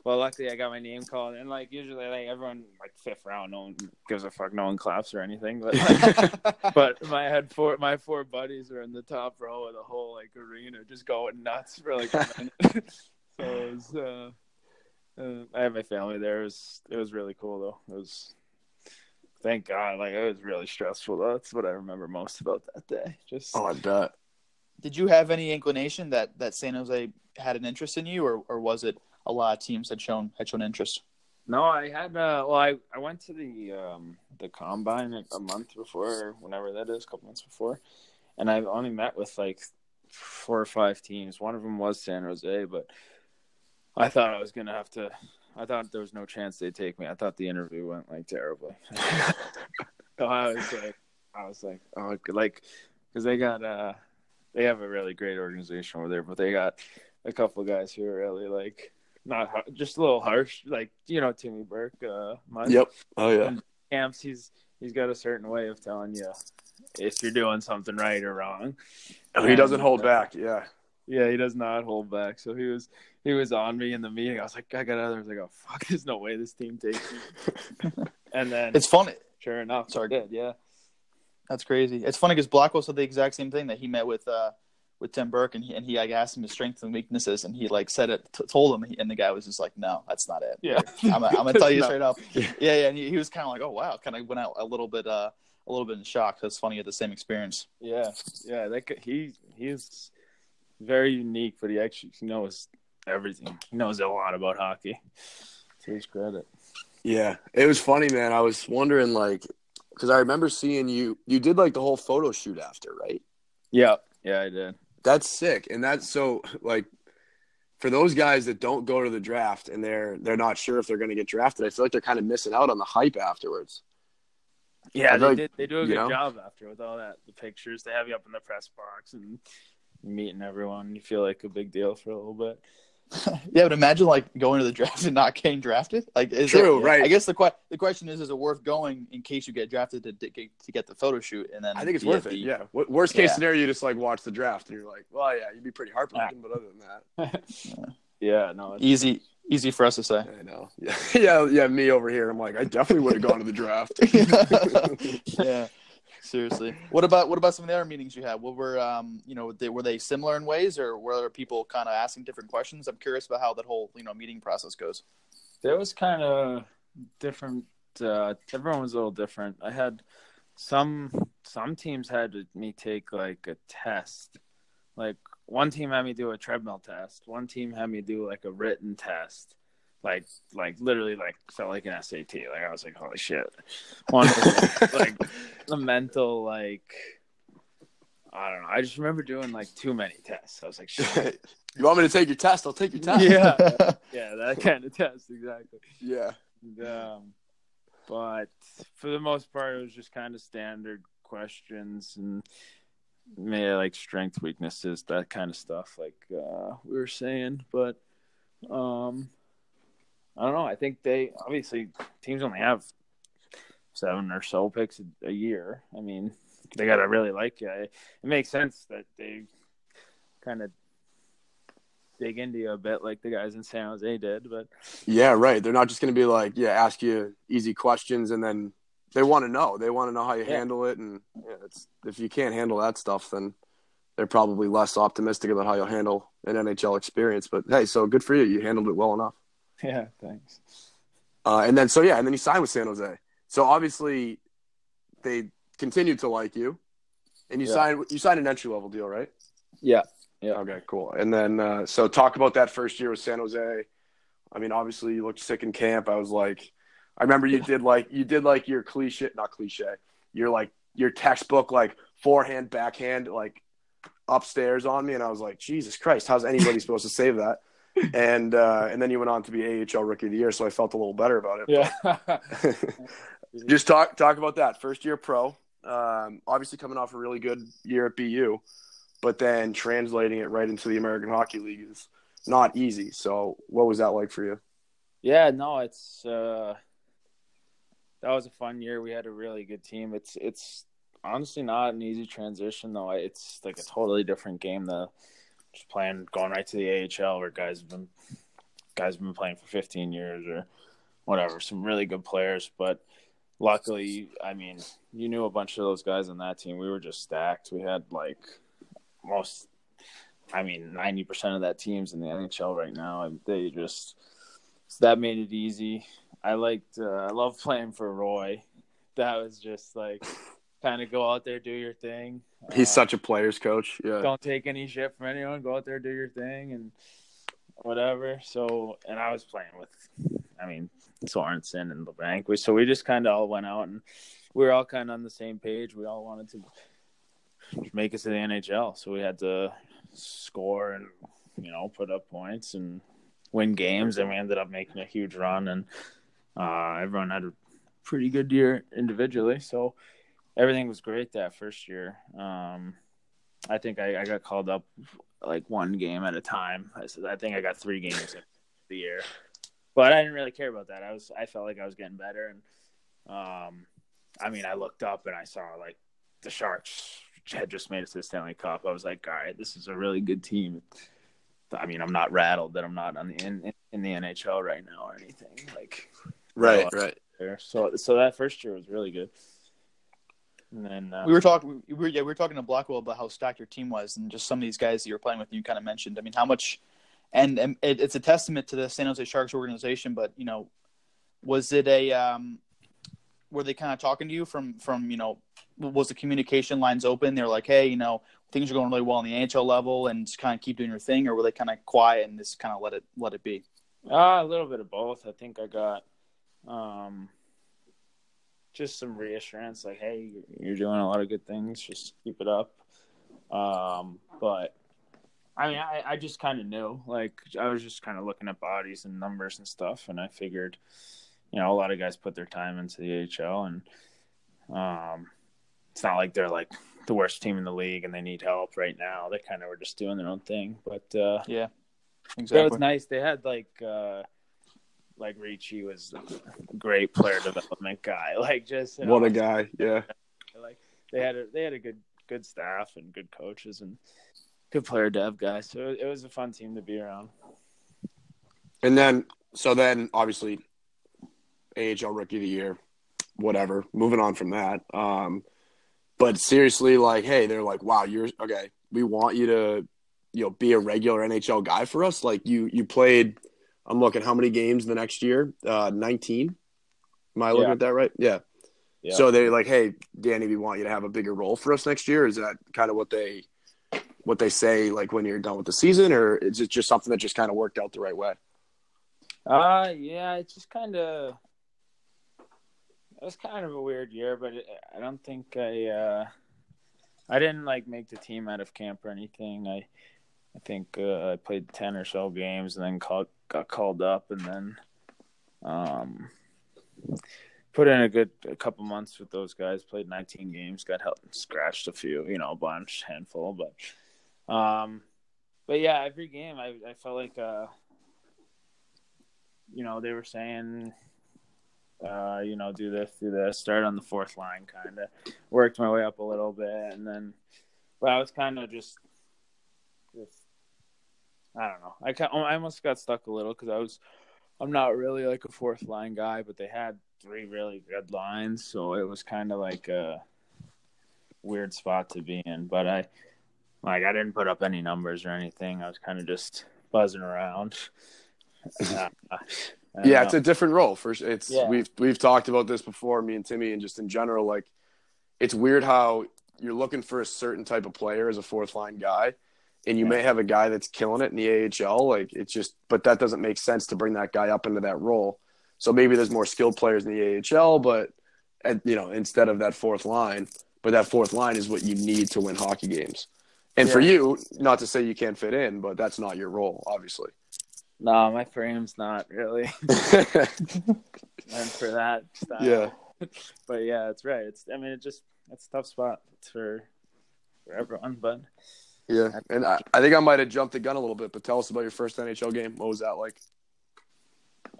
well, luckily I got my name called, and like usually, like everyone like fifth round, no one gives a fuck, no one claps or anything, but like, but my had four my four buddies were in the top row of the whole like arena, just going nuts for like a minute. so it was. Uh, uh, I had my family there. It was it was really cool though. It was. Thank God, like it was really stressful. Though. That's what I remember most about that day. Just Oh, I bet. Did you have any inclination that that San Jose had an interest in you, or or was it a lot of teams had shown had shown interest? No, I had uh well I, I went to the um the combine a, month before or whenever that is, a couple months before. And I've only met with like four or five teams. One of them was San Jose, but I thought I was gonna have to I thought there was no chance they'd take me. I thought the interview went like terribly. so I was like I was like, oh like because they got uh they have a really great organization over there, but they got a couple guys who are really like not just a little harsh, like you know Timmy Burke. Uh, Mud. Yep. Oh yeah. Camps, he's he's got a certain way of telling you if you're doing something right or wrong. He doesn't hold uh, back. Yeah. Yeah, he does not hold back. So he was he was on me in the meeting. I was like, I got out there. I was like, oh fuck, there's no way this team takes me. and then It's funny. sure enough, Sorry. did. Yeah. That's crazy. It's funny because Blackwell said the exact same thing that he met with uh with Tim Burke and he and he like asked him his strengths and weaknesses and he like said it t- told him and the guy was just like no that's not it Yeah. I'm, I'm gonna tell you No. straight up yeah yeah and he, he was kind of like oh wow kind of went out a little bit uh a little bit in shock that's funny you had the same experience Yeah, yeah. That guy, he he's very unique, but he actually knows everything. He knows a lot about hockey. To his credit. Yeah, it was funny, man. I was wondering, like, because I remember seeing you. You did like the whole photo shoot after, right? Yeah, yeah, I did. That's sick, and that's so like for those guys that don't go to the draft and they're they're not sure if they're going to get drafted. I feel like they're kind of missing out on the hype afterwards. Yeah, they like- did. They do a good know? job after with all that. The pictures they have you up in the press box and meeting everyone. You feel like a big deal for a little bit. yeah but imagine like going to the draft and not getting drafted like is True, it, right. I guess the que- the question is is it worth going in case you get drafted to to get, to get the photo shoot and then I think it's worth at it. the- Yeah. Worst case Yeah. scenario, you just like watch the draft and you're like, well, yeah, you'd be pretty heartbroken, but other than that, Yeah, no, it's, easy easy for us to say I know. Yeah, yeah, yeah. Me over here, I'm like, I definitely would have gone to the draft. yeah, seriously. What about what about some of the other meetings you had? What were um you know they, were they similar in ways, or were there people kind of asking different questions? I'm curious about how that whole you know meeting process goes. There was kind of different. Uh, everyone was a little different. I had some some teams had me take like a test. Like one team had me do a treadmill test. One team had me do like a written test. Like like literally like felt like an SAT. Like I was like, holy shit. One was like the mental like I don't know. I just remember doing like too many tests. I was like, shit. you want me to take your test? I'll take your test. Yeah. yeah, that kind of test exactly. Yeah. Um, but for the most part, it was just kind of standard questions and maybe like strength, weaknesses, that kind of stuff, like uh, we were saying. But um, I don't know. I think they obviously teams only have seven or so picks a, a year. I mean, they got to really like you. It, it makes sense that they kind of dig into you a bit, like the guys in San Jose did. But Yeah, right. They're not just going to be like, yeah, ask you easy questions and then they want to know. They want to know how you Yeah. handle it. And yeah, it's, if you can't handle that stuff, then they're probably less optimistic about how you'll handle an NHL experience. But hey, so good for you. You handled it well enough. yeah, thanks. Uh, and then, so yeah, and then you signed with San Jose. So obviously they continued to like you and you Yeah. signed, you signed an entry level deal, right? Yeah. Yeah. Okay, cool. And then, uh, so talk about that first year with San Jose. I mean, obviously you looked sick in camp. I was like, I remember you did like you did like your cliche, not cliche. Your like your textbook like forehand, backhand, like upstairs on me, and I was like, Jesus Christ, how's anybody supposed to save that? And uh, and then you went on to be AHL Rookie of the Year, so I felt a little better about it. Yeah. Just talk talk about that first year pro. Um, obviously coming off a really good year at BU, but then translating it right into the American Hockey League is not easy. So, what was that like for you? Yeah, no, it's uh that was a fun year. We had a really good team. It's it's honestly not an easy transition though. It's like a totally different game the just playing going right to the AHL where guys have been guys have been playing for 15 years or whatever. Some really good players, but luckily, I mean, you knew a bunch of those guys on that team. We were just stacked. We had like most I mean, 90% of that team's in the NHL right now. And They just so that made it easy. I liked uh, I love playing for Roy. That was just like kind of go out there, do your thing. He's Uh, such a player's coach. Yeah. don't take any shit from anyone. Go out there, do your thing, and whatever. So, and I was playing with, I mean, Sorensen and Labanc. We- So we just kind of all went out and we were all kind of on the same page. We all wanted to make it to the NHL. So we had to score and, you know, put up points and win games. And we ended up making a huge run. And uh, everyone had a pretty good year individually. So everything was great that first year. Um, I think I, I got called up like one game at a time. I said I think I got three games in the year, but I didn't really care about that. I was I felt like I was getting better, and um, I mean I looked up and I saw like the Sharks had just made it to the Stanley Cup. I was like, all right, this is a really good team. I mean, I'm not rattled that I'm not on the in, in the NHL right now or anything like Right, Oh. right. there. So so that first year was really good. And then uh, We were talking. We were yeah, we were talking to Blackwell about how stacked your team was, and just some of these guys that you were playing with. And you kind of mentioned. I mean, how much, and, and it, it's a testament to the San Jose Sharks organization. But you know, was it a um, were they kind of talking to you from from you know, was the communication lines open? They're like, hey, you know, things are going really well on the NHL level, and just kind of keep doing your thing, or were they kind of quiet and just kind of let it let it be? Uh, a little bit of both. I think I got um, just some reassurance, like, "Hey, you're- you're doing a lot of good things. Just keep it up." Um, but I mean, I, I just kind of knew. Like, I was just kind of looking at bodies and numbers and stuff, and I figured, you know, a lot of guys put their time into the AHL, and um, it's not like they're like the worst team in the league and they need help right now. They kind of were just doing their own thing, but. uh Yeah, that was nice. They had like uh like Richie was a great player development guy. Like just you know, What a guy. Yeah. like they had a they had a good good staff and good coaches and good player dev guys. So it, it was a fun team to be around. And then, so then obviously, AHL Rookie of the Year, whatever. Moving on from that. Um, but seriously, like, hey, they're like, wow, you're okay. We want you to, you know, be a regular NHL guy for us. Like, you you played. I'm looking how many games the next year? Uh, 19. Am I looking Yeah. at that right? Yeah. Yeah. So they're like, hey, Danny, we want you to have a bigger role for us next year. Is that kind of what they what they say like when you're done with the season, or is it just something that just kind of worked out the right way? Uh yeah, it's just kind of it was kind of a weird year, but it, I don't think I uh I didn't like make the team out of camp or anything. I I think uh, I played ten or so games and then called, got called up and then um put in a good a couple months with those guys. Played 19 games, got helped, scratched a few, you know, a bunch, handful, but um but yeah, every game I I felt like uh you know, they were saying, uh, you know, do this, do this, start on the fourth line, kind of worked my way up a little bit, and then, but I was kind of just, just, I don't know, I kind, I almost got stuck a little because I was, I'm not really like a fourth line guy, but they had three really good lines, so it was kind of like a weird spot to be in, but I, like, I didn't put up any numbers or anything. I was kind of just buzzing around. Uh, yeah, know. it's a different role. For it's Yeah. we've we've talked about this before, me and Timmy, and just in general, like it's weird how you're looking for a certain type of player as a fourth line guy, and you Yeah. may have a guy that's killing it in the AHL. Like it's just, but that doesn't make sense to bring that guy up into that role. So maybe there's more skilled players in the AHL, but and, you know instead of that fourth line, but that fourth line is what you need to win hockey games. And for you, not to say you can't fit in, but that's not your role, obviously. No, my frame's not really meant for that style. yeah. but yeah, it's right. It's I mean, it just it's a tough spot for for everyone. But Yeah. And I, I think I might have jumped the gun a little bit, but tell us about your first NHL game. What was that like?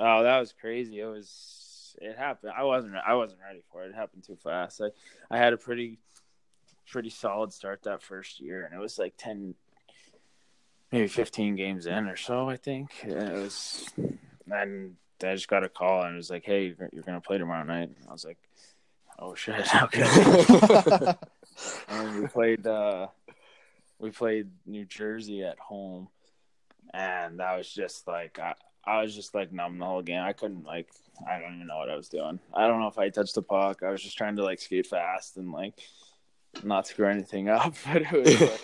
oh, that was crazy. It was it happened. I wasn't I wasn't ready for it. It happened too fast. I I had a pretty pretty solid start that first year, and it was like ten, maybe fifteen games in or so. I think and it was, and I just got a call and it was like, "Hey, you're, you're gonna play tomorrow night." I was like, "Oh shit, okay." and we played uh we played New Jersey at home and that was just like I, I was just like numb the whole game. I couldn't like I don't even know what I was doing. I don't know if I touched the puck. I was just trying to like skate fast and like not screw anything up. But it was like,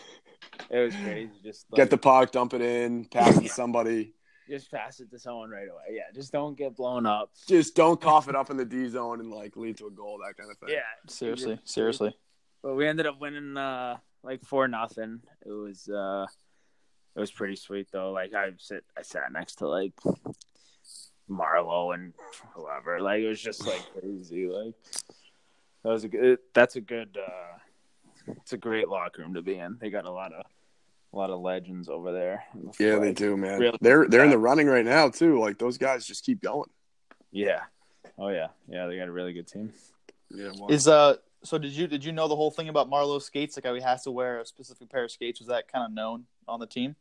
it was crazy. Just like, Get the puck, dump it in, pass it to somebody. just pass it to someone right away. Yeah, just don't get blown up. Just don't cough it up in the D zone and like lead to a goal, that kind of thing. Yeah, seriously, seriously. But we ended up winning uh like four nothing. It was uh it was pretty sweet though. Like I sit I sat next to like Marleau and whoever. Like it was just like crazy. Like that was a good that's a good uh it's a great locker room to be in. They got a lot of a lot of legends over there. Yeah, they do, man. Really? They're they're in the running right now too. Like those guys just keep going. Yeah. Oh yeah. Yeah, they got a really good team. Yeah. Well, Is uh so did you did you know the whole thing about Marleau skates? Like how he has to wear a specific pair of skates. Was that kind of known on the team?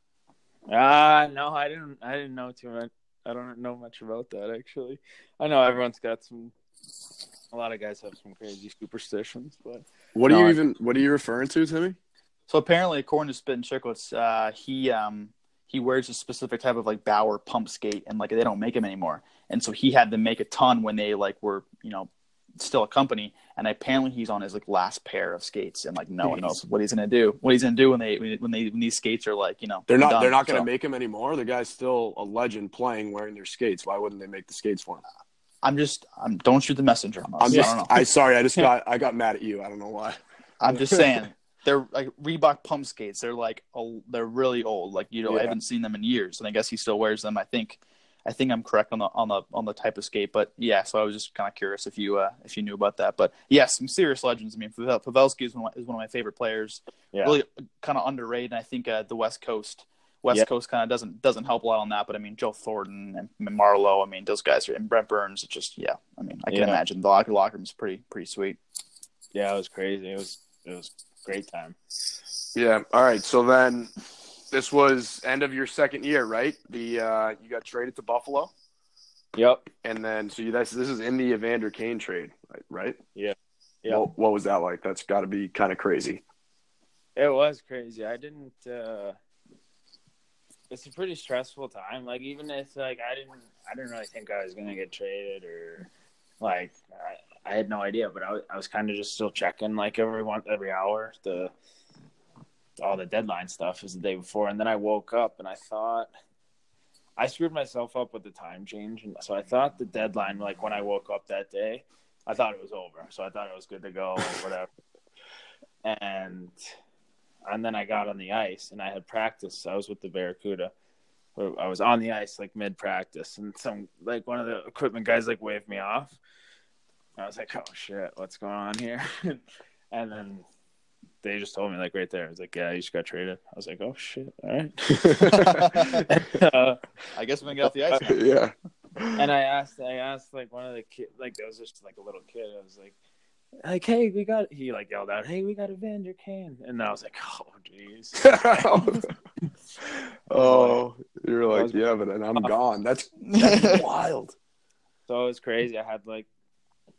Ah, no, I didn't. I didn't know too much. I don't know much about that actually. I know everyone's got some. A lot of guys have some crazy superstitions, but what are no, you I- even? What are you referring to, Timmy? So apparently, according to Spittin' Chiclets, uh, he um he wears a specific type of like Bauer pump skate, and like they don't make them anymore. And so he had to make a ton when they like were you know still a company. And apparently, he's on his like last pair of skates, and like no one knows what he's gonna do. What he's gonna do when they when they when these skates are like you know They're not. done. They're not going to So make him anymore. The guy's still a legend playing wearing their skates. Why wouldn't they make the skates for him? I'm just I'm don't shoot the messenger. On us. I'm just. I sorry. I just got. I got mad at you. I don't know why. I'm just saying they're like Reebok pump skates. They're like oh, they're really old. Like you know, Yeah. I haven't seen them in years, and I guess he still wears them. I think, I think I'm correct on the on the on the type of skate. But yeah, so I was just kind of curious if you uh, if you knew about that. But yes, some serious legends. I mean, Pavel, Pavelski is one, of my, is one of my favorite players. yeah, Really kind of underrated. And I think uh, the West Coast. West Yep. Coast kind of doesn't doesn't help a lot on that, but I mean Joe Thornton and Marleau. I mean those guys are and Brent Burns. It's just yeah. I mean I can Yeah. imagine the locker locker room's pretty pretty sweet. yeah, it was crazy. It was it was great time. Yeah. All right. So then, this was end of your second year, right? The uh, you got traded to Buffalo, Yep. and then so you, that's this is in the Evander Kane trade, right? right? Yeah. What, what was that like? That's got to be kind of crazy. It was crazy. I didn't. uh It's a pretty stressful time. Like even if like I didn't, I didn't really think I was gonna get traded or like I, I had no idea. But I, was- I was kind of just still checking like every one every hour the all the deadline stuff is the day before, and then I woke up and I thought. I screwed myself up with the time change, and so I thought the deadline, like when I woke up that day, I thought it was over. So I thought it was good to go or whatever. and and then I got on the ice and I had practice. I was with the Barracuda. I was on the ice like mid practice, and some like one of the equipment guys like waved me off. I was like, "Oh shit, what's going on here?" and then they just told me like right there. I was like, "Yeah, you just got traded." I was like, "Oh shit, all right." uh, I guess we can get off the ice. Now. yeah. and I asked, I asked like one of the kid, like there was just like a little kid. I was like, like, hey, we got. He like yelled out, hey, we got a Evander Kane, and I was like, oh, jeez. oh, you're like, yeah, but then I'm gone. That's, that's wild. So it was crazy. I had like,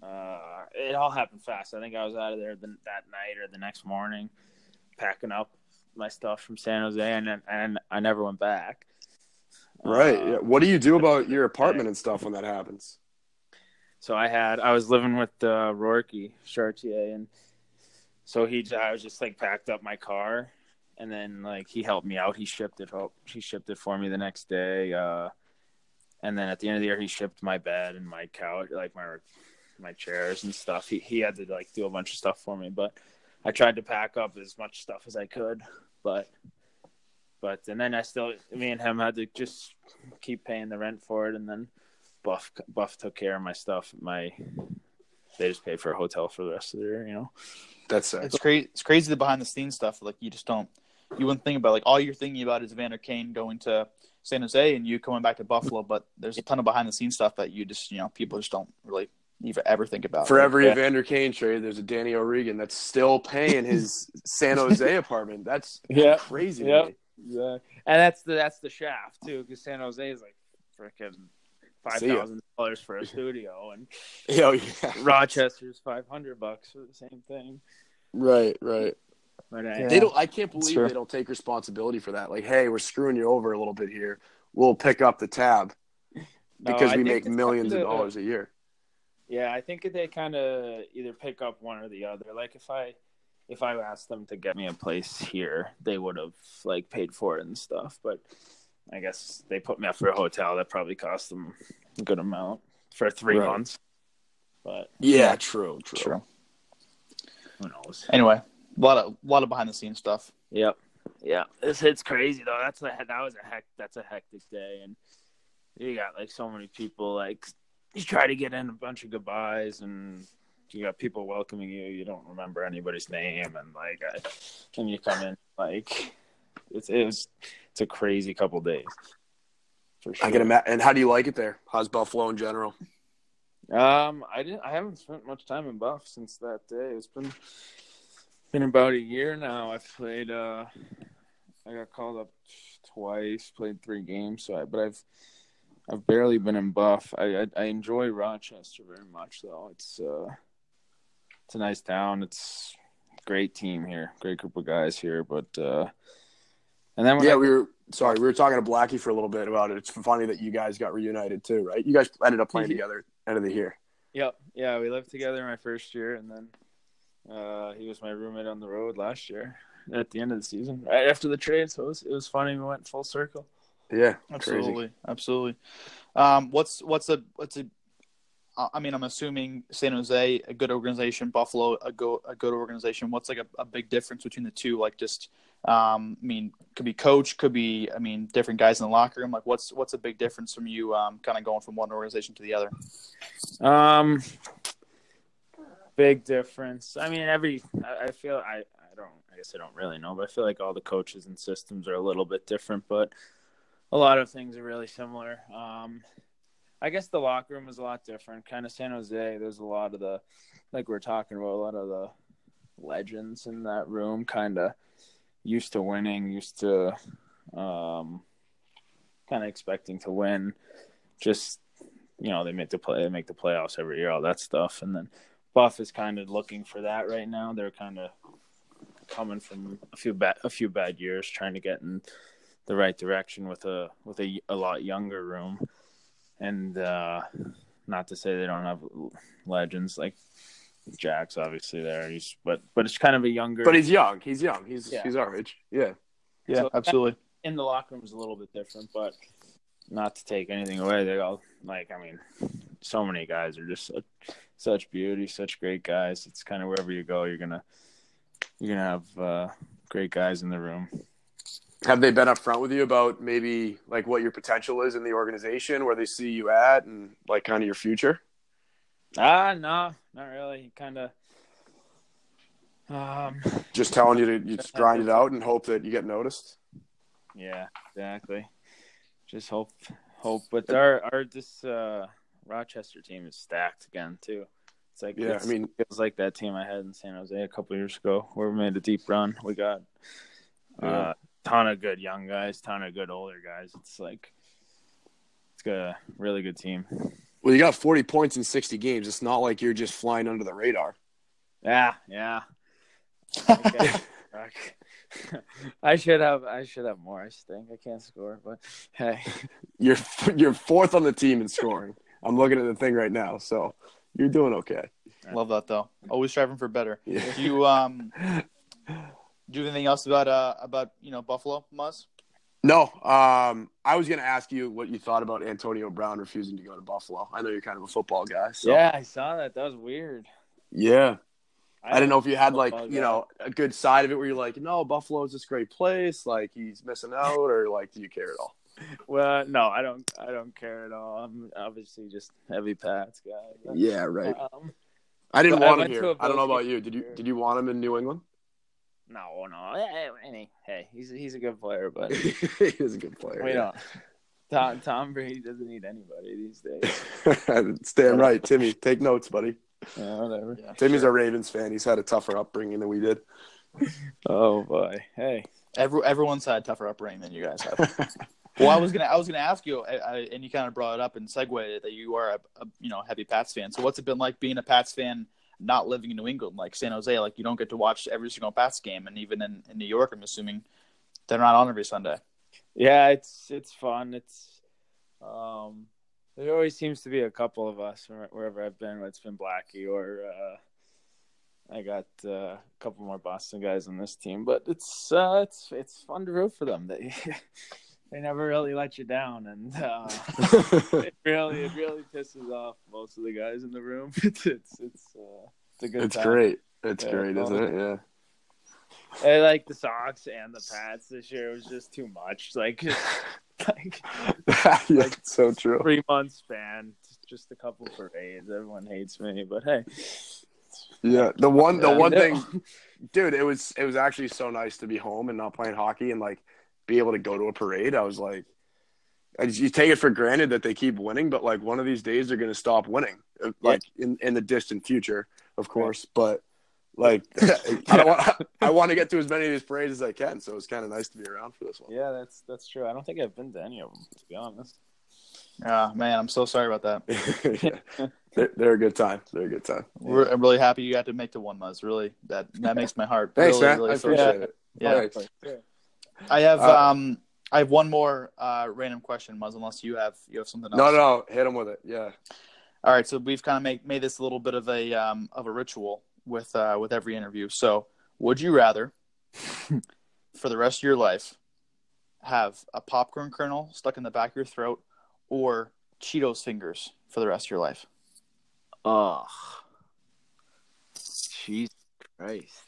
uh, it all happened fast. I think I was out of there the, that night or the next morning, packing up my stuff from San Jose, and and I never went back. Right. Uh, What do you do about your apartment and stuff when that happens? So I had I was living with uh, Rourke Chartier, and so he I was just like packed up my car, and then like he helped me out. He shipped it up. He shipped it for me the next day, uh, and then at the end of the year, he shipped my bed and my couch, like my my chairs and stuff. He he had to like do a bunch of stuff for me, but I tried to pack up as much stuff as I could but but and then I still me and him had to just keep paying the rent for it, and then Buff Buff took care of my stuff. My they just paid for a hotel for the rest of the year, you know. That's it. It's crazy. It's crazy the behind the scenes stuff. Like you just don't. You wouldn't think about like all you're thinking about is Vander Kane going to San Jose and you coming back to Buffalo. But there's a ton of behind the scenes stuff that you just you know people just don't really even ever think about. For every Yeah. Evander Kane trade, there's a Danny O'Regan that's still paying his San Jose apartment. That's Yeah. crazy. Yeah. Exactly. And that's the that's the shaft too, because San Jose is like freaking five thousand dollars for a studio, and Yo, yeah. Rochester's five hundred bucks for the same thing. Right, right. But uh, Yeah. They don't. I can't believe they don't take responsibility for that. Like, hey, we're screwing you over a little bit here. We'll pick up the tab because I we make millions kinda- dollars a year. Yeah, I think they kind of either pick up one or the other. Like if I if I asked them to get me a place here, they would have like paid for it and stuff. But I guess they put me up for a hotel that probably cost them a good amount for three Right. months. But Yeah, true, true. True. who knows? Anyway, a lot of a lot of behind the scenes stuff. Yep. Yeah. It's it's crazy though. That's a that was a heck that's a hectic day and you got like so many people like you try to get in a bunch of goodbyes and you got people welcoming you, you don't remember anybody's name and like I, and you come in like it's it was it's a crazy couple days. For sure. I can imagine. And how do you like it there? How's Buffalo in general? Um, I didn't. I haven't spent much time in Buff since that day. It's been been about a year now. I've played. Uh, I got called up twice. Played three games. So, I, but I've I've barely been in Buff. I, I I enjoy Rochester very much though. It's uh, it's a nice town. It's a great team here. Great group of guys here. But uh, and then Yeah, I, we were sorry. We were talking to Blackie for a little bit about it. It's funny that you guys got reunited too, right? You guys ended up playing together end of the year. Yep. Yeah, we lived together my first year, and then uh, he was my roommate on the road last year at the end of the season, right after the trade. So it was, it was funny. We went full circle. Yeah, Absolutely, crazy. absolutely. Um, what's what's a what's a? uh, mean, I'm assuming San Jose, a good organization, Buffalo, a go a good organization. What's like a, a big difference between the two? Like just, um, I mean, could be coach, could be, I mean, different guys in the locker room. Like, what's what's a big difference from you, um, kind of going from one organization to the other? Um, big difference. I mean, every I, I feel I I don't I guess I don't really know, but I feel like all the coaches and systems are a little bit different, but a lot of things are really similar. Um, I guess the locker room is a lot different. Kind of San Jose. There's a lot of the like we're talking about a lot of the legends in that room. Kind of used to winning, used to um, kind of expecting to win. Just you know they make the play they make the playoffs every year all that stuff and then buff is kind of looking for that right now they're kind of coming from a few bad a few bad years trying to get in the right direction with a with a, a lot younger room and uh not to say they don't have legends like Jack's obviously there he's but but it's kind of a younger But he's young. He's young. He's Yeah. he's our age. Yeah. Yeah, So- absolutely. in the locker room is a little bit different, but not to take anything away. They all like, I mean, so many guys are just such, such beauty, such great guys. It's kind of wherever you go, you're gonna you're gonna have uh, great guys in the room. Have they been upfront with you about maybe like what your potential is in the organization, where they see you at, and like kind of your future? Ah, no, not really. Kind of. Um. Just telling you to you just grind it out and hope that you get noticed. Yeah, exactly. Just hope, hope. But our our this uh, Rochester team is stacked again too. It's like Yeah, it's- I mean- it was like that team I had in San Jose a couple years ago, where we made a deep run. We got Yeah. uh, ton of good young guys, ton of good older guys. It's like it's got a really good team. Well, you got 40 points in 60 games. It's not like you're just flying under the radar. Yeah, yeah. Okay. I should have. I should have more. I think I can't score, but hey, You're you're fourth on the team in scoring. I'm looking at the thing right now, so you're doing okay. Love that though. Always striving for better. Yeah. Do you um, do you have anything else about uh about you know Buffalo, Muzz? No, um, I was going to ask you what you thought about Antonio Brown refusing to go to Buffalo. I know you're kind of a football guy. So. yeah, I saw that. That was weird. Yeah. I didn't know if you had like football you know a good side of it where you're like, no, Buffalo's this great place, like he's missing out, or like do you care at all? Well, no, I don't. I don't care at all. I'm obviously just heavy Pats guy. Yeah, right. Um, I didn't I want him to here. I don't know about you. Did you did you want him in New England? No, no. Eh, eh, hey, hey, hey, he's he's a good player, but he's a good player. we yeah. don't. Tom Tom Brady doesn't need anybody these days. It's damn right, Timmy. Take notes, buddy. Yeah, whatever. Yeah, Timmy's sure. a Ravens fan. He's had a tougher upbringing than we did. Oh boy. Hey. Every, everyone's had tougher upbringing than you guys have. well, I was gonna I was gonna ask you, I, I, and you kind of brought it up and segued it that you are a, a you know heavy Pats fan. So what's it been like being a Pats fan, not living in New England, like San Jose? Like you don't get to watch every single Pats game, and even in, in New York, I'm assuming they're not on every Sunday. Yeah, it's it's fun. It's um, there always seems to be a couple of us wherever I've been. It's been Blackie or uh, I got uh, a couple more Boston guys on this team, but it's uh, it's it's fun to root for them. They they never really let you down, and uh, it really it really pisses off most of the guys in the room. it's it's it's, uh, it's a good. it's time. great. It's Yeah, great, isn't it? Yeah. I like the Sox and the Pats this year. It was just too much. Like, like yeah, it's so true. three month span, just a couple parades. Everyone hates me, but hey, Yeah, the one, the Yeah. one thing, dude, it was it was actually so nice to be home and not playing hockey and like be able to go to a parade. I was like, I just- you take it for granted that they keep winning, but like one of these days they're going to stop winning, uh, like in in the distant future, of course. But like, I don't want, I want to get to as many of these parades as I can, so it's kind of nice to be around for this one. yeah, that's that's true. I don't think I've been to any of them, to be honest. Ah, man, I'm so sorry about that. Yeah. they're, they're a good time. They're a good time. We're, I'm really happy you got to make the one, Muzz. Really, that that makes my heart. Thanks, really, man. really I appreciate it. Yeah. Thanks. I have Uh, um I have one more uh random question, Muzz, unless you have you have something else. No, no, hit them with it. Yeah. All right, so we've kind of made made this a little bit of a um of a ritual with uh with every interview. So, would you rather for the rest of your life have a popcorn kernel stuck in the back of your throat or Cheetos fingers for the rest of your life? Ugh. Jesus Christ!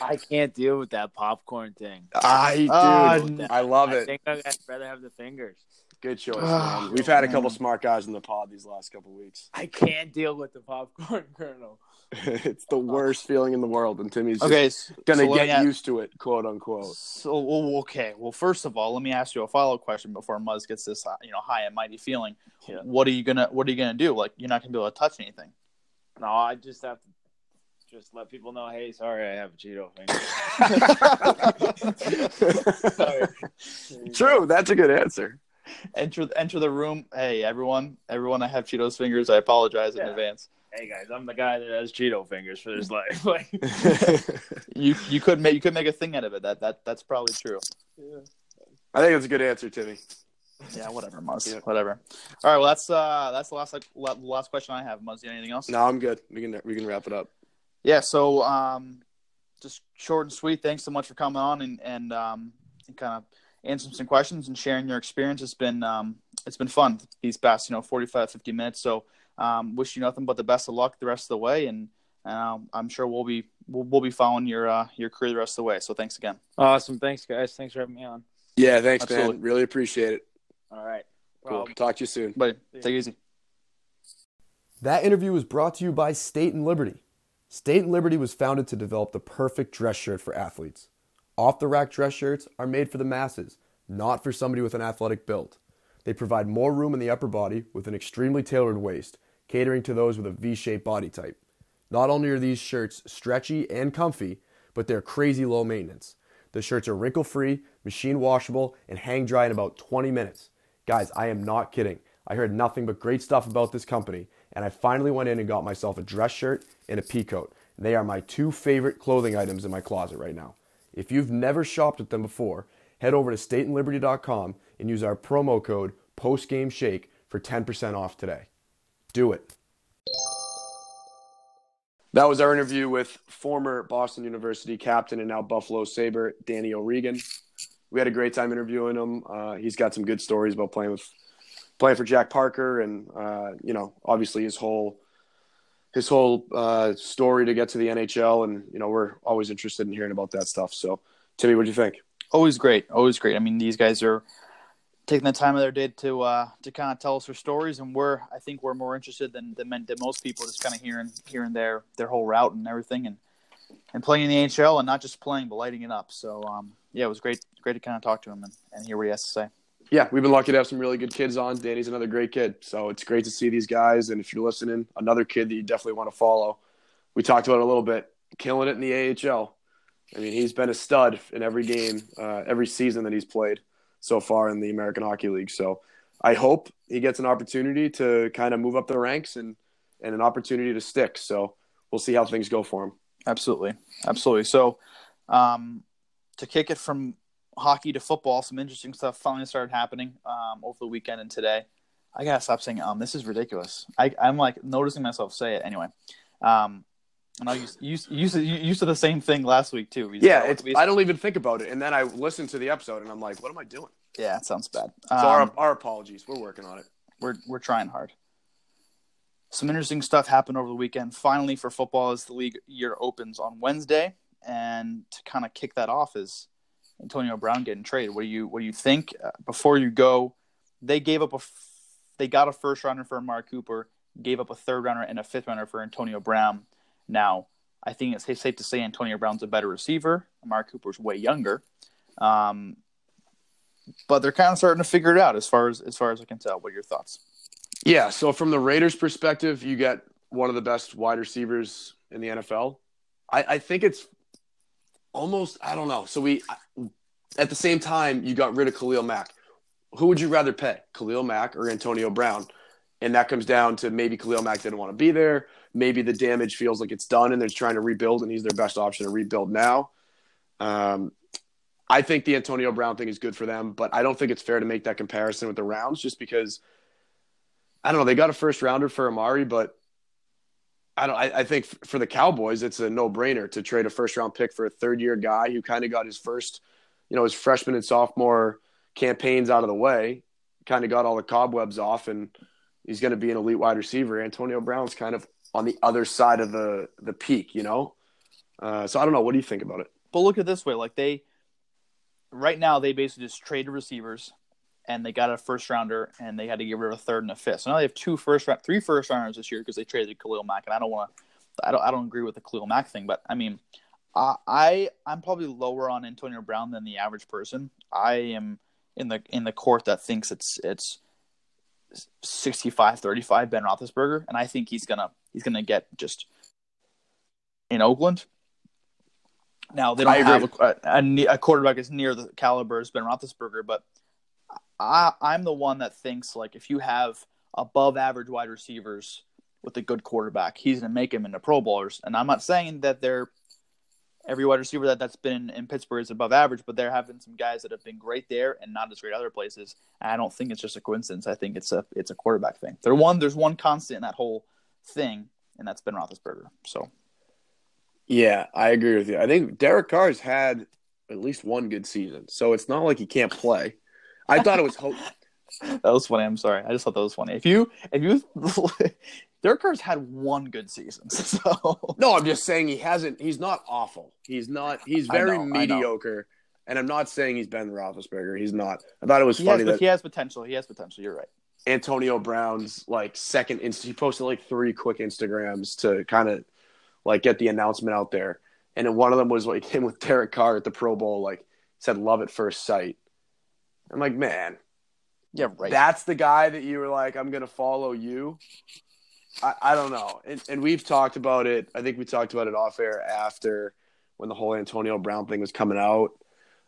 I can't deal with that popcorn thing. I do. Ah, I love it. I think I'd rather have the fingers. Good choice, man. We've had a couple man. smart guys in the pod these last couple weeks. I can't deal with the popcorn kernel. it's the worst feeling in the world, and Timmy's Okay, s- gonna so get me used to it, quote unquote. So well, okay. Well, first of all, let me ask you a follow up question before Muzz gets this uh, you know high and mighty feeling. Yeah. What are you gonna What are you gonna do? Like you're not gonna be able to touch anything. No, I just have to just let people know, hey, sorry, I have a Cheeto finger. True, that's a good answer. enter enter the room. Hey, everyone, everyone, I have Cheetos fingers. I apologize in advance. Hey guys, I'm the guy that has Cheeto fingers for his life. Like, You you could make you could make a thing out of it. That that that's probably true. I think it's a good answer, Timmy. Yeah, whatever, Muzz. Yeah. Whatever. All right. Well, that's uh that's the last like last question I have. Muzz, you got anything else? No, I'm good. We can we can wrap it up. Yeah. So um, just short and sweet. Thanks so much for coming on and and um and kind of answering some questions and sharing your experience. It's been um it's been fun these past you know 45 50 minutes. So um, wish you nothing but the best of luck the rest of the way, and um, I'm sure we'll be we'll, we'll be following your uh, your career the rest of the way. So thanks again. awesome. Thanks, guys. Thanks for having me on. Yeah, thanks, Absolutely. man. Really appreciate it. All right. Cool. Problem. Talk to you soon. Buddy, take it easy. That interview was brought to you by State and Liberty. State Liberty was founded to develop the perfect dress shirt for athletes. Off the rack dress shirts are made for the masses, not for somebody with an athletic build. They provide more room in the upper body with an extremely tailored waist, catering to those with a V shaped body type. Not only are these shirts stretchy and comfy, but they're crazy low maintenance. The shirts are wrinkle free, machine washable, and hang dry in about 20 minutes. Guys, I am not kidding. I heard nothing but great stuff about this company, and I finally went in and got myself a dress shirt and a pea coat. They are my two favorite clothing items in my closet right now. If you've never shopped with them before, head over to stateandliberty.com and use our promo code POSTGAMESHAKE for 10% off today. Do it. That was our interview with former Boston University captain and now Buffalo Sabre, Danny O'Regan. We had a great time interviewing him. Uh, he's got some good stories about playing with playing for Jack Parker, and uh, you know, obviously his whole his whole uh, story to get to the NHL, and you know we're always interested in hearing about that stuff. So, Timmy, what do you think? Always great, always great. I mean, these guys are taking the time of their day to uh, to kind of tell us their stories, and we're I think we're more interested than than, than most people, just kind of hearing hearing their their whole route and everything, and and playing in the NHL, and not just playing but lighting it up. So um, yeah, it was great great to kind of talk to him and, and hear what he has to say. Yeah, we've been lucky to have some really good kids on. Danny's another great kid, so it's great to see these guys. And if you're listening, another kid that you definitely want to follow. We talked about a little bit, killing it in the AHL. I mean, he's been a stud in every game, uh, every season that he's played so far in the American Hockey League. So I hope he gets an opportunity to kind of move up the ranks and and an opportunity to stick. So we'll see how things go for him. Absolutely, absolutely. So um, to kick it from hockey to football, some interesting stuff finally started happening um, over the weekend and today. I gotta stop saying um. This is ridiculous. I, I'm like noticing myself say it anyway. Um, and I used used used to, used to the same thing last week too. We Yeah, it's, I don't even think about it, and then I listen to the episode, and I'm like, "What am I doing?" yeah, it sounds bad. So Um, our our apologies. We're working on it. we're we're trying hard. Some interesting stuff happened over the weekend. Finally, for football, as the league year opens on Wednesday, and to kind of kick that off is Antonio Brown getting traded. What do you what do you think? Uh, before you go, they gave up a f- they got a first rounder for Amari Cooper, gave up a third rounder and a fifth rounder for Antonio Brown. Now, I think it's safe to say Antonio Brown's a better receiver. Amari Cooper's way younger. Um, but they're kind of starting to figure it out as far as as far as I can tell. What are your thoughts? Yeah. So from the Raiders' perspective, you get one of the best wide receivers in the NFL. I, I think it's almost I don't know. So we at the same time you got rid of Khalil Mack. Who would you rather pay, Khalil Mack or Antonio Brown? And that comes down to maybe Khalil Mack didn't want to be there. Maybe the damage feels like it's done and they're trying to rebuild, and he's their best option to rebuild now. Um, I think the Antonio Brown thing is good for them, but I don't think it's fair to make that comparison with the rounds just because I don't know. They got a first rounder for Amari, but I don't. I, I think for the Cowboys, it's a no brainer to trade a first round pick for a third year guy who kind of got his first, you know, his freshman and sophomore campaigns out of the way, kind of got all the cobwebs off, and he's going to be an elite wide receiver. Antonio Brown's kind of on the other side of the the peak, you know. Uh, so I don't know. What do you think about it? But look at this way: like they, right now, they basically just traded receivers, and they got a first rounder, and they had to get rid of a third and a fifth. So now they have two first round, three first rounders this year because they traded Khalil Mack. And I don't want to, I don't, I don't agree with the Khalil Mack thing, but I mean, I, I, I'm probably lower on Antonio Brown than the average person. I am in the in the court that thinks it's it's 65-35 Ben Roethlisberger, and I think he's gonna he's gonna get just in Oakland. Now they don't have a, a, a quarterback as near the caliber as Ben Roethlisberger, but I, I'm the one that thinks like if you have above average wide receivers with a good quarterback, he's going to make him into Pro Bowlers. And I'm not saying that they're every wide receiver that that's been in Pittsburgh is above average, but there have been some guys that have been great there and not as great other places. And I don't think it's just a coincidence. I think it's a it's a quarterback thing. There one there's one constant in that whole thing, and that's Ben Roethlisberger. So Yeah, I agree with you. I think Derek Carr's had at least one good season, so it's not like he can't play. I thought it was hope. that was funny. I'm sorry. I just thought that was funny. If you if you Derek Carr's had one good season, so No, I'm just saying he hasn't. He's not awful. He's not. He's very know, mediocre. And I'm not saying he's Ben Roethlisberger. He's not. I thought it was he funny has, that he has potential. He has potential. You're right. Antonio Brown's like second. Inst- he posted like three quick Instagrams to kind of like get the announcement out there. And then one of them was like him with Derek Carr at the Pro Bowl. Like said, "Love at first sight." I'm like, man, Yeah, right. That's the guy that you were like, I'm gonna follow you. I, I don't know, and, and we've talked about it. I think we talked about it off air after when the whole Antonio Brown thing was coming out.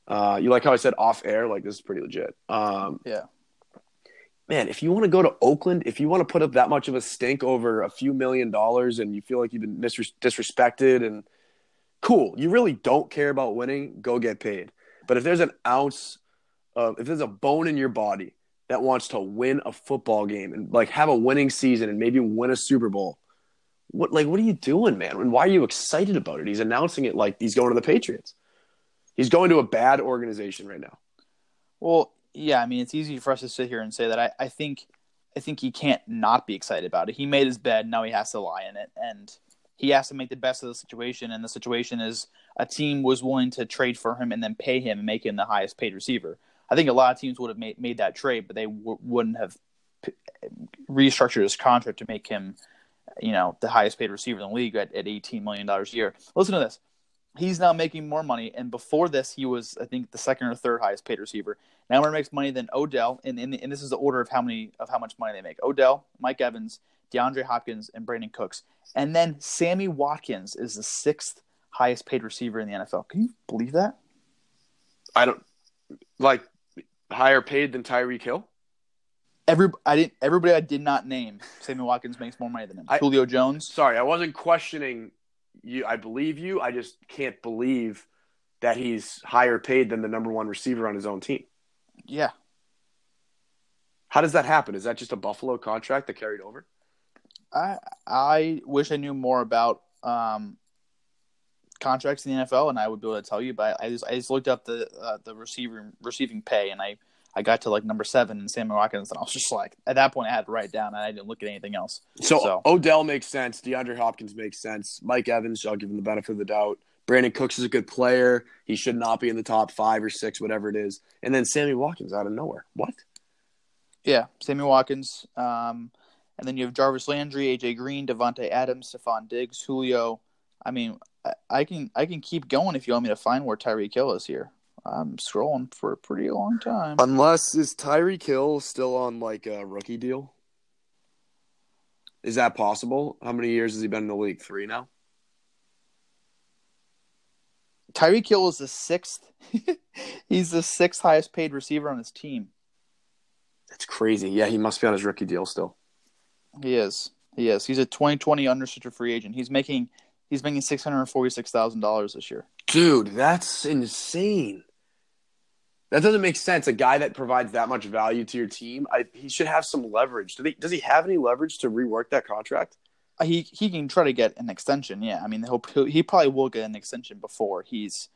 Uh, you like how I said off air? Like this is pretty legit. Um, yeah. man, if you want to go to Oakland, if you want to put up that much of a stink over a few million dollars, and you feel like you've been misres- disrespected, and cool, you really don't care about winning, go get paid. But if there's an ounce of, if there's a bone in your body that wants to win a football game and like have a winning season and maybe win a Super Bowl, what like what are you doing, man? And why are you excited about it? He's announcing it like he's going to the Patriots. He's going to a bad organization right now. Well, yeah. I mean, it's easy for us to sit here and say that. I, I think I think he can't not be excited about it. He made his bed, now he has to lie in it, and he has to make the best of the situation. And the situation is a team was willing to trade for him and then pay him and make him the highest paid receiver. I think a lot of teams would have made, made that trade, but they w- wouldn't have p- restructured his contract to make him, you know, the highest paid receiver in the league at, at $18 million a year. Listen to this. He's now making more money. And before this, he was, I think, the second or third highest paid receiver. Now he makes money than Odell. And, and, and this is the order of how many of how much money they make. Odell, Mike Evans, DeAndre Hopkins, and Brandin Cooks. And then Sammy Watkins is the sixth highest paid receiver in the NFL. Can you believe that? I don't like higher paid than Tyreek Hill. Every I didn't everybody I did not name Sammy Watkins makes more money than him. I- Julio Jones. Sorry, I wasn't questioning you. I believe you. I just can't believe that he's higher paid than the number one receiver on his own team. Yeah. How does that happen? Is that just a Buffalo contract that carried over? I I wish I knew more about um, contracts in the NFL, and I would be able to tell you. But I just I just looked up the uh, the receiver receiving pay, and I I got to like number seven in Sammy Watkins, and I was just like, at that point, I had to write it down, and I didn't look at anything else. So, So- Odell makes sense. DeAndre Hopkins makes sense. Mike Evans, I'll give him the benefit of the doubt. Brandin Cooks is a good player. He should not be in the top five or six, whatever it is. And then Sammy Watkins out of nowhere. What? Yeah, Sammy Watkins, um, and then you have Jarvis Landry, AJ Green, Davante Adams, Stefon Diggs, Julio. I mean, I, can I can keep going if you want me to find where Tyreek Hill is here. I'm scrolling for a pretty long time. Unless is Tyreek Hill still on like a rookie deal? Is that possible? How many years has he been in the league? Three now. Tyreek Hill is the sixth. He's the sixth highest paid receiver on his team. That's crazy. Yeah, he must be on his rookie deal still. He is. He is. He's a 2020 unrestricted free agent. He's making he's making six hundred forty six thousand dollars this year. Dude, that's insane. That doesn't make sense. A guy that provides that much value to your team, I, he should have some leverage. Do they, does he have any leverage to rework that contract? Uh, He he can try to get an extension. Yeah, I mean he'll, he'll he probably will get an extension before he's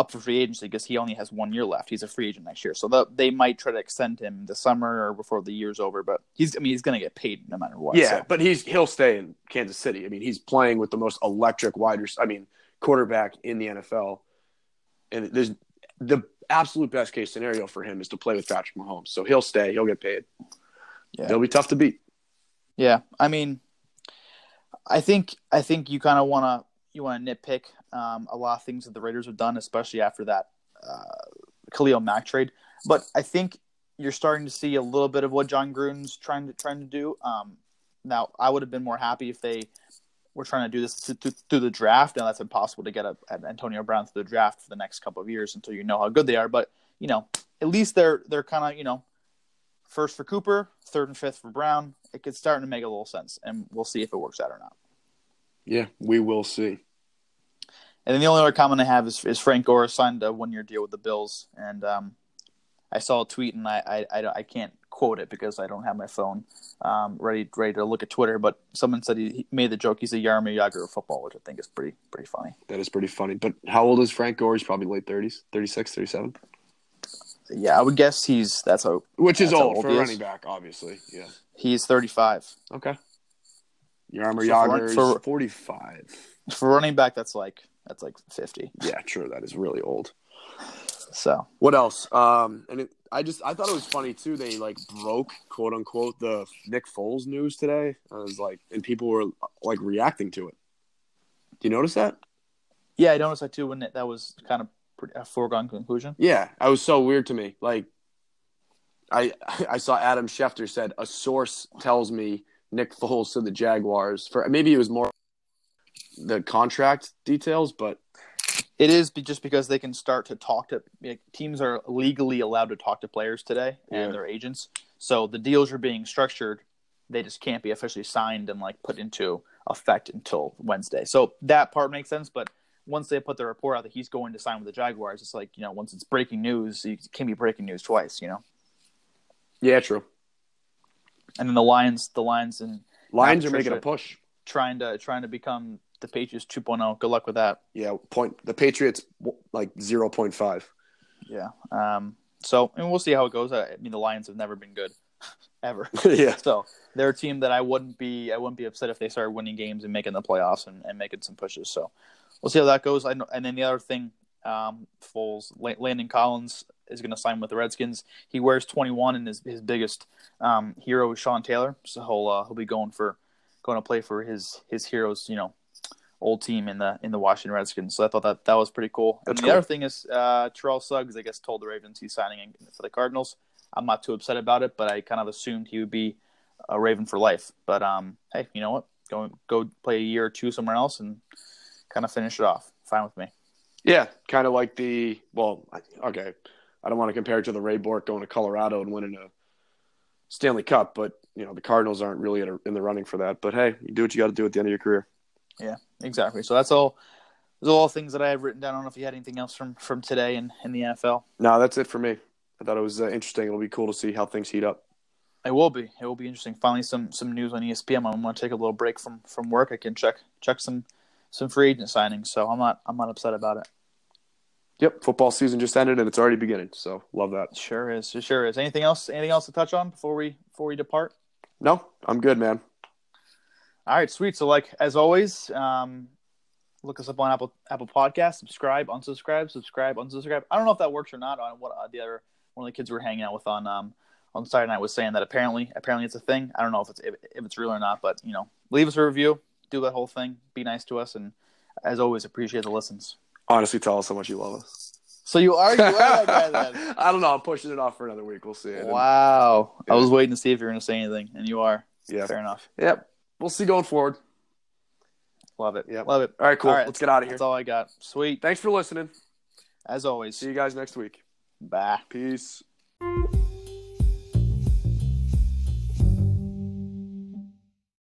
up for free agency because he only has one year left. He's a free agent next year, so the, they might try to extend him this summer or before the year's over. But he's I mean he's going to get paid no matter what. Yeah, so. but he's he'll stay in Kansas City. I mean, he's playing with the most electric wide, I mean, quarterback in the NFL, and there's the absolute best case scenario for him is to play with Patrick Mahomes. So he'll stay. He'll get paid. Yeah. He'll be tough to beat. Yeah, I mean, I think I think you kind of want to you want to nitpick um, a lot of things that the Raiders have done, especially after that uh, Khalil Mack trade. But I think you're starting to see a little bit of what John Gruden's trying to trying to do. Um, now, I would have been more happy if they were trying to do this th- th- through the draft. Now, that's impossible to get a, an Antonio Brown through the draft for the next couple of years until you know how good they are. But you know, at least they're they're kind of you know first for Cooper, third and fifth for Brown. It could start to make a little sense, and we'll see if it works out or not. Yeah, we will see. And then the only other comment I have is, is Frank Gore signed a one year deal with the Bills, and um, I saw a tweet, and I, I, I, I can't quote it because I don't have my phone um, ready ready to look at Twitter. But someone said he, he made the joke he's a Jaromir Jagr of football, which I think is pretty pretty funny. That is pretty funny. But how old is Frank Gore? He's probably late 30s, 36, 37. Yeah, I would guess he's that's how Which is old, old for a running back, obviously. Yeah. he's thirty five Okay. Jaromir So Jagr for- for- is 45. for running back. That's like that's like fifty. Yeah, true. That is really old. So What else? Um, and it, I just I thought it was funny too. They like broke quote unquote the Nick Foles news today. I was like, and people were like reacting to it. Do you notice that? yeah, I noticed that too when it, that was kind of pretty, a foregone conclusion. Yeah, that was so weird to me. Like, I I saw Adam Schefter said a source tells me Nick Foles to the Jaguars for maybe it was more the contract details, but It is just because they can start to talk to like, teams are legally allowed to talk to players today and Yeah. their agents. So the deals are being structured. They just can't be officially signed and like put into effect until Wednesday. So that part makes sense. But once they put the report out that he's going to sign with the Jaguars, it's like you know once it's breaking news, it can be breaking news twice. You know. yeah, true. And then the Lions, the Lions, and Lions are making a push. trying to trying to become the Patriots 2.0. Good luck with that. Yeah, point the Patriots like zero point five. Yeah. Um. So and we'll see how it goes. I I mean, the Lions have never been good. ever. yeah. So they're a team that I wouldn't be I wouldn't be upset if they started winning games and making the playoffs and, and making some pushes. So we'll see how that goes. I know, and then the other thing, um, Foles Landon Collins is going to sign with the Redskins. He wears 21, and his his biggest um, hero is Sean Taylor. So he'll uh, he'll be going for going to play for his his heroes. You know. Old team in the in the Washington Redskins, so I thought that that was pretty cool. That's and the cool. other thing is uh, Terrell Suggs, I guess, told the Ravens he's signing in for the Cardinals. I'm not too upset about it, but I kind of assumed he would be a Raven for life. But um, hey, you know what? Go go play a year or two somewhere else and kind of finish it off. Fine with me. Yeah, kind of like the well, okay. I don't want to compare it to the Ray Bourque going to Colorado and winning a Stanley Cup, but you know the Cardinals aren't really in, a, in the running for that. But hey, you do what you got to do at the end of your career. Yeah, exactly. So that's all. Those are all things that I have written down. I don't know if you had anything else from from today in, in the NFL. No, that's it for me. I thought it was uh, interesting. It'll be cool to see how things heat up. It will be. It will be interesting. Finally, some some news on ESPN. I'm going to take a little break from from work. I can check check some some free agent signings. So I'm not I'm not upset about it. Yep, football season just ended and it's already beginning. So love that. Sure is. It sure is. Anything else? Anything else to touch on before we before we depart? No, I'm good, man. All right, sweet. So, like as always, um, look us up on Apple Apple Podcast. Subscribe, unsubscribe, subscribe, unsubscribe. I don't know if that works or not. On what uh, the other one of the kids we were hanging out with on um on Saturday night was saying that apparently apparently it's a thing. I don't know if it's if, if it's real or not, but you know, leave us a review, do that whole thing, be nice to us, and as always, appreciate the listens. Honestly, tell us how much you love us. So you are you are that guy then? I don't know. I'm pushing it off for another week. We'll see. I Wow, I was waiting to see if you were going to say anything, and you are. Yeah. Fair enough. Yep. We'll see going forward. Love it. Yep. Love it. All right, cool. All right, Let's get out of here. That's all I got. Sweet. Thanks for listening. As always. See you guys next week. Bye. Peace.